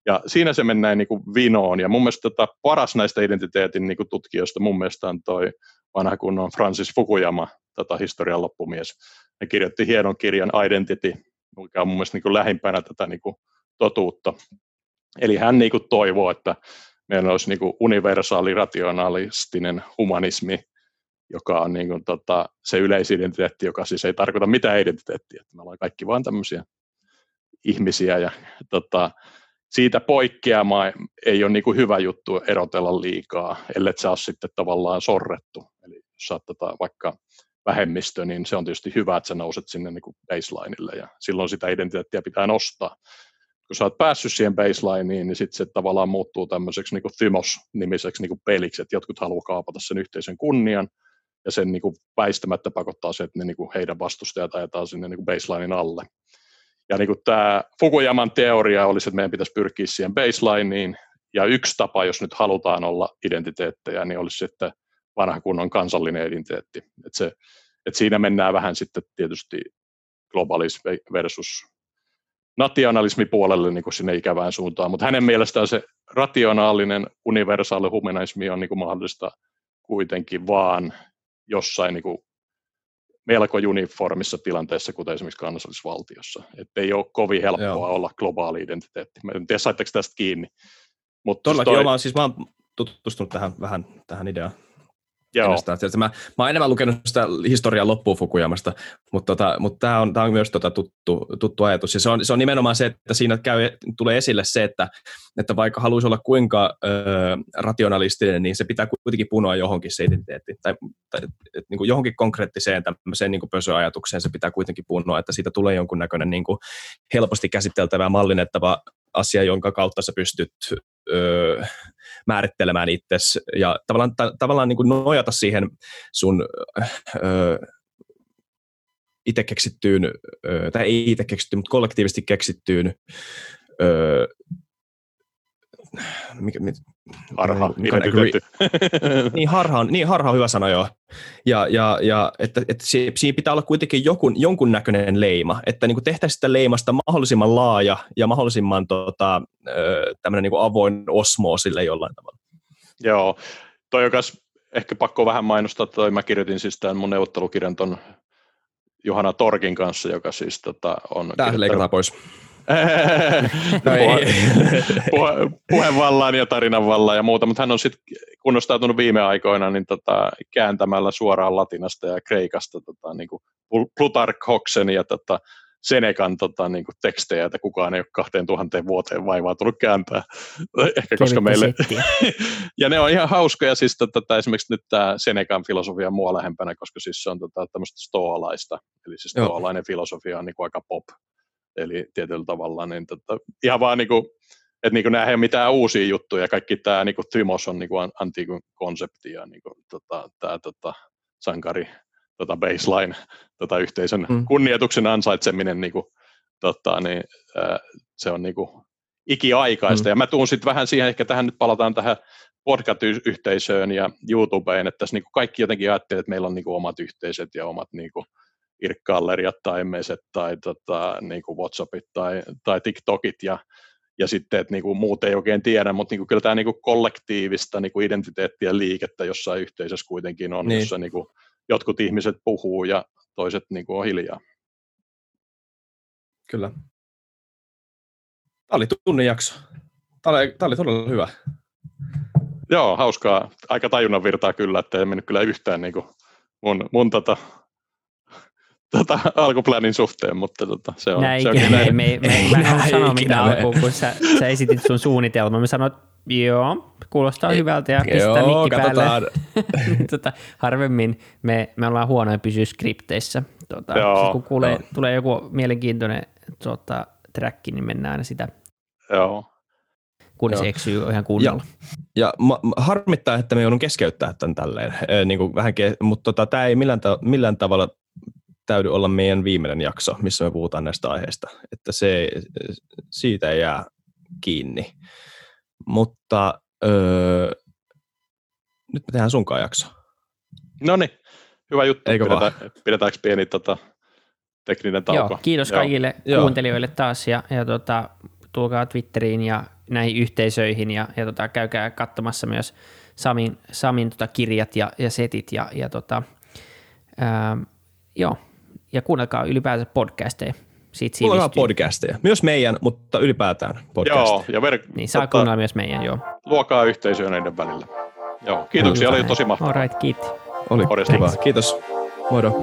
Ja siinä se mennään niin kuin vinoon. Ja mun mielestä tota, paras näistä identiteetin niin kuin tutkijoista mun mielestä on toi vanha kunnon Francis Fukuyama, tota, historian loppumies. Ne kirjoitti hienon kirjan Identity, mikä on mun mielestä niin kuin lähimpänä tätä niin kuin totuutta. Eli hän niin kuin toivoo, että meillä olisi niin kuin universaali, rationalistinen humanismi, joka on niin kuin, tota, se yleisidentiteetti, joka siis ei tarkoita mitään identiteettiä. Me ollaan kaikki vain tämmöisiä ihmisiä ja tota, siitä poikkeama ei ole niin kuin hyvä juttu erotella liikaa, ellei sä ole sitten tavallaan sorrettu. Eli jos sä oot tota, vaikka vähemmistö, niin se on tietysti hyvä, että sä nouset sinne niin kuin baselineille ja silloin sitä identiteettiä pitää nostaa. Kun sä oot päässyt siihen baselineen, niin sitten se tavallaan muuttuu tämmöiseksi niin Thymos-nimiseksi niin peliksi, että jotkut haluaa kaapata sen yhteisen kunnian, ja sen niin kuin väistämättä pakottaa se, että ne niin kuin heidän vastustajat ajetaan sinne niin kuin baselinein alle. Ja niin kuin tämä Fukuyaman teoria olisi, että meidän pitäisi pyrkiä siihen baselineen, ja yksi tapa, jos nyt halutaan olla identiteettejä, niin olisi sitten vanha kunnon kansallinen identiteetti. Et se, et siinä mennään vähän sitten tietysti globalismi versus nationalismi puolelle niin kuin sinne ikävään suuntaan, mutta hänen mielestään se rationaalinen universaali humanismi on niin kuin mahdollista kuitenkin vaan jossain niin kuin melko uniformissa tilanteessa, kuten esimerkiksi kansallisvaltiossa. Että ei ole kovin helppoa Joo. olla globaali identiteetti. Mä en tiedä, saitteko tästä kiinni. Mutta Todellakin, toi... joo, siis mä oon tutustunut tähän, vähän tähän ideaan. Joo. Mä, mä oon enemmän lukenut sitä historian loppuun Fukuyamasta, mutta, tota, mutta tämä on, on myös tota tuttu, tuttu ajatus. Ja se on, se on nimenomaan se, että siinä käy, tulee esille se, että, että vaikka haluaisi olla kuinka ö, rationalistinen, niin se pitää kuitenkin punoa johonkin se identiteetti. Tai, tai et, niin kuin johonkin konkreettiseen tämmöiseen niin pösöajatukseen se pitää kuitenkin punoa, että siitä tulee jonkunnäköinen niin kuin helposti käsiteltävä mallinnettava asia, jonka kautta sä pystyt öö, määrittelemään itsesi ja tavallaan, ta, tavallaan niin kuin nojata siihen sun öö, itse keksittyyn, öö, tai ei itse keksittyyn, mutta kollektiivisesti keksittyyn öö, mikä, mit, Harha, niin, harha on, niin, harha on hyvä sana, joo. Ja, ja, ja että, että siinä pitää olla kuitenkin jonkun, jonkun näköinen leima, että niin tehtäisiin sitä leimasta mahdollisimman laaja ja mahdollisimman tota, tämmöinen niin avoin osmoosille jollain tavalla. Joo, toi jokas ehkä pakko vähän mainostaa, toi mä kirjoitin siis tämän mun neuvottelukirjan ton Johanna Torkin kanssa, joka siis tota, on... Tämä leikataan pois. No ei. Puhe, puhevallaan ja tarinanvallaan ja muuta, mutta hän on sitten kunnostautunut viime aikoina niin tota, kääntämällä suoraan latinasta ja kreikasta tota, niin kuin Plutarkhoksen ja tota, Senekan tota, niin kuin tekstejä, että kukaan ei ole 2000 vuoteen vaivaa tullut kääntää. Ehkä koska meille... ja ne on ihan hauskoja, siis tota, esimerkiksi nyt tämä Senekan filosofia on mua lähempänä, koska siis se on tota, tämmöistä stoalaista, eli siis stoalainen filosofia on niin kuin aika pop eli tietyllä tavalla, niin tota, ihan vaan niin kuin, että niin nämä ei ole mitään uusia juttuja, kaikki tämä niin kuin Thymos on niin kuin antiikun konsepti ja niin kuin, tota, tämä tota, sankari tota baseline, tota yhteisön mm. kunnioituksen ansaitseminen, niin kuin, tota, niin, ää, se on niin kuin ikiaikaista. Mm. Ja mä tuun sitten vähän siihen, ehkä tähän nyt palataan tähän podcast-yhteisöön ja YouTubeen, että tässä niin kuin kaikki jotenkin ajattelee, että meillä on niin kuin omat yhteisöt ja omat niin kuin, irkkalleriat tai meset tai tota, niin kuin Whatsappit tai, tai TikTokit ja, ja sitten, että niin kuin muut ei oikein tiedä, mutta niin kuin kyllä tämä niin kuin kollektiivista niin kuin identiteettiä liikettä jossain yhteisössä kuitenkin on, niin. jossa niin kuin jotkut ihmiset puhuu ja toiset niin kuin on hiljaa. Kyllä. Tämä oli tunnin jakso. Tämä oli, tämä oli todella hyvä. Joo, hauskaa. Aika tajunnan virtaa kyllä, että ei mennyt kyllä yhtään niin kuin mun, mun tota, tota, alkuplänin suhteen, mutta tota, se on... Näin se ikinä, me, me, me, me, mä en sano mitään alkuun, kun sä, sä esitit sun suunnitelman. Mä sanoin, että joo, kuulostaa hyvältä ja pistää joo, mikki päälle. tota, harvemmin me, me ollaan huonoja pysyä skripteissä. Tota, joo, siis kun kuulee, joo. tulee joku mielenkiintoinen tota, track, niin mennään aina sitä Joo kunnes Joo. eksyy ihan kunnolla. Ja, ja ma, harmittaa, että me joudun keskeyttää tämän tälleen, e, niin kuin vähän ke, mutta tota, tämä ei millään, ta, millään tavalla täydy olla meidän viimeinen jakso, missä me puhutaan näistä aiheista. Että se, siitä ei jää kiinni. Mutta öö, nyt me tehdään sunkaan jakso. No niin, hyvä juttu. Eikö Pidetä, pidetäänkö pieni tota, tekninen tauko? Joo, kiitos Joo. kaikille Joo. kuuntelijoille taas ja, ja tota, tulkaa Twitteriin ja näihin yhteisöihin ja, ja tota, käykää katsomassa myös Samin, Samin tota, kirjat ja, ja setit ja, ja tota, ää, joo, ja kuunnelkaa ylipäätään podcasteja. Siitä kuunnelkaa podcasteja. Myös meidän, mutta ylipäätään podcasteja. Joo, ja ver- niin, saa kuunnella myös meidän, joo. Luokaa yhteisöä näiden välillä. Joo, kiitoksia, oli tosi mahtavaa. All right, kiitti. Oli kiva, kiitos. Moro.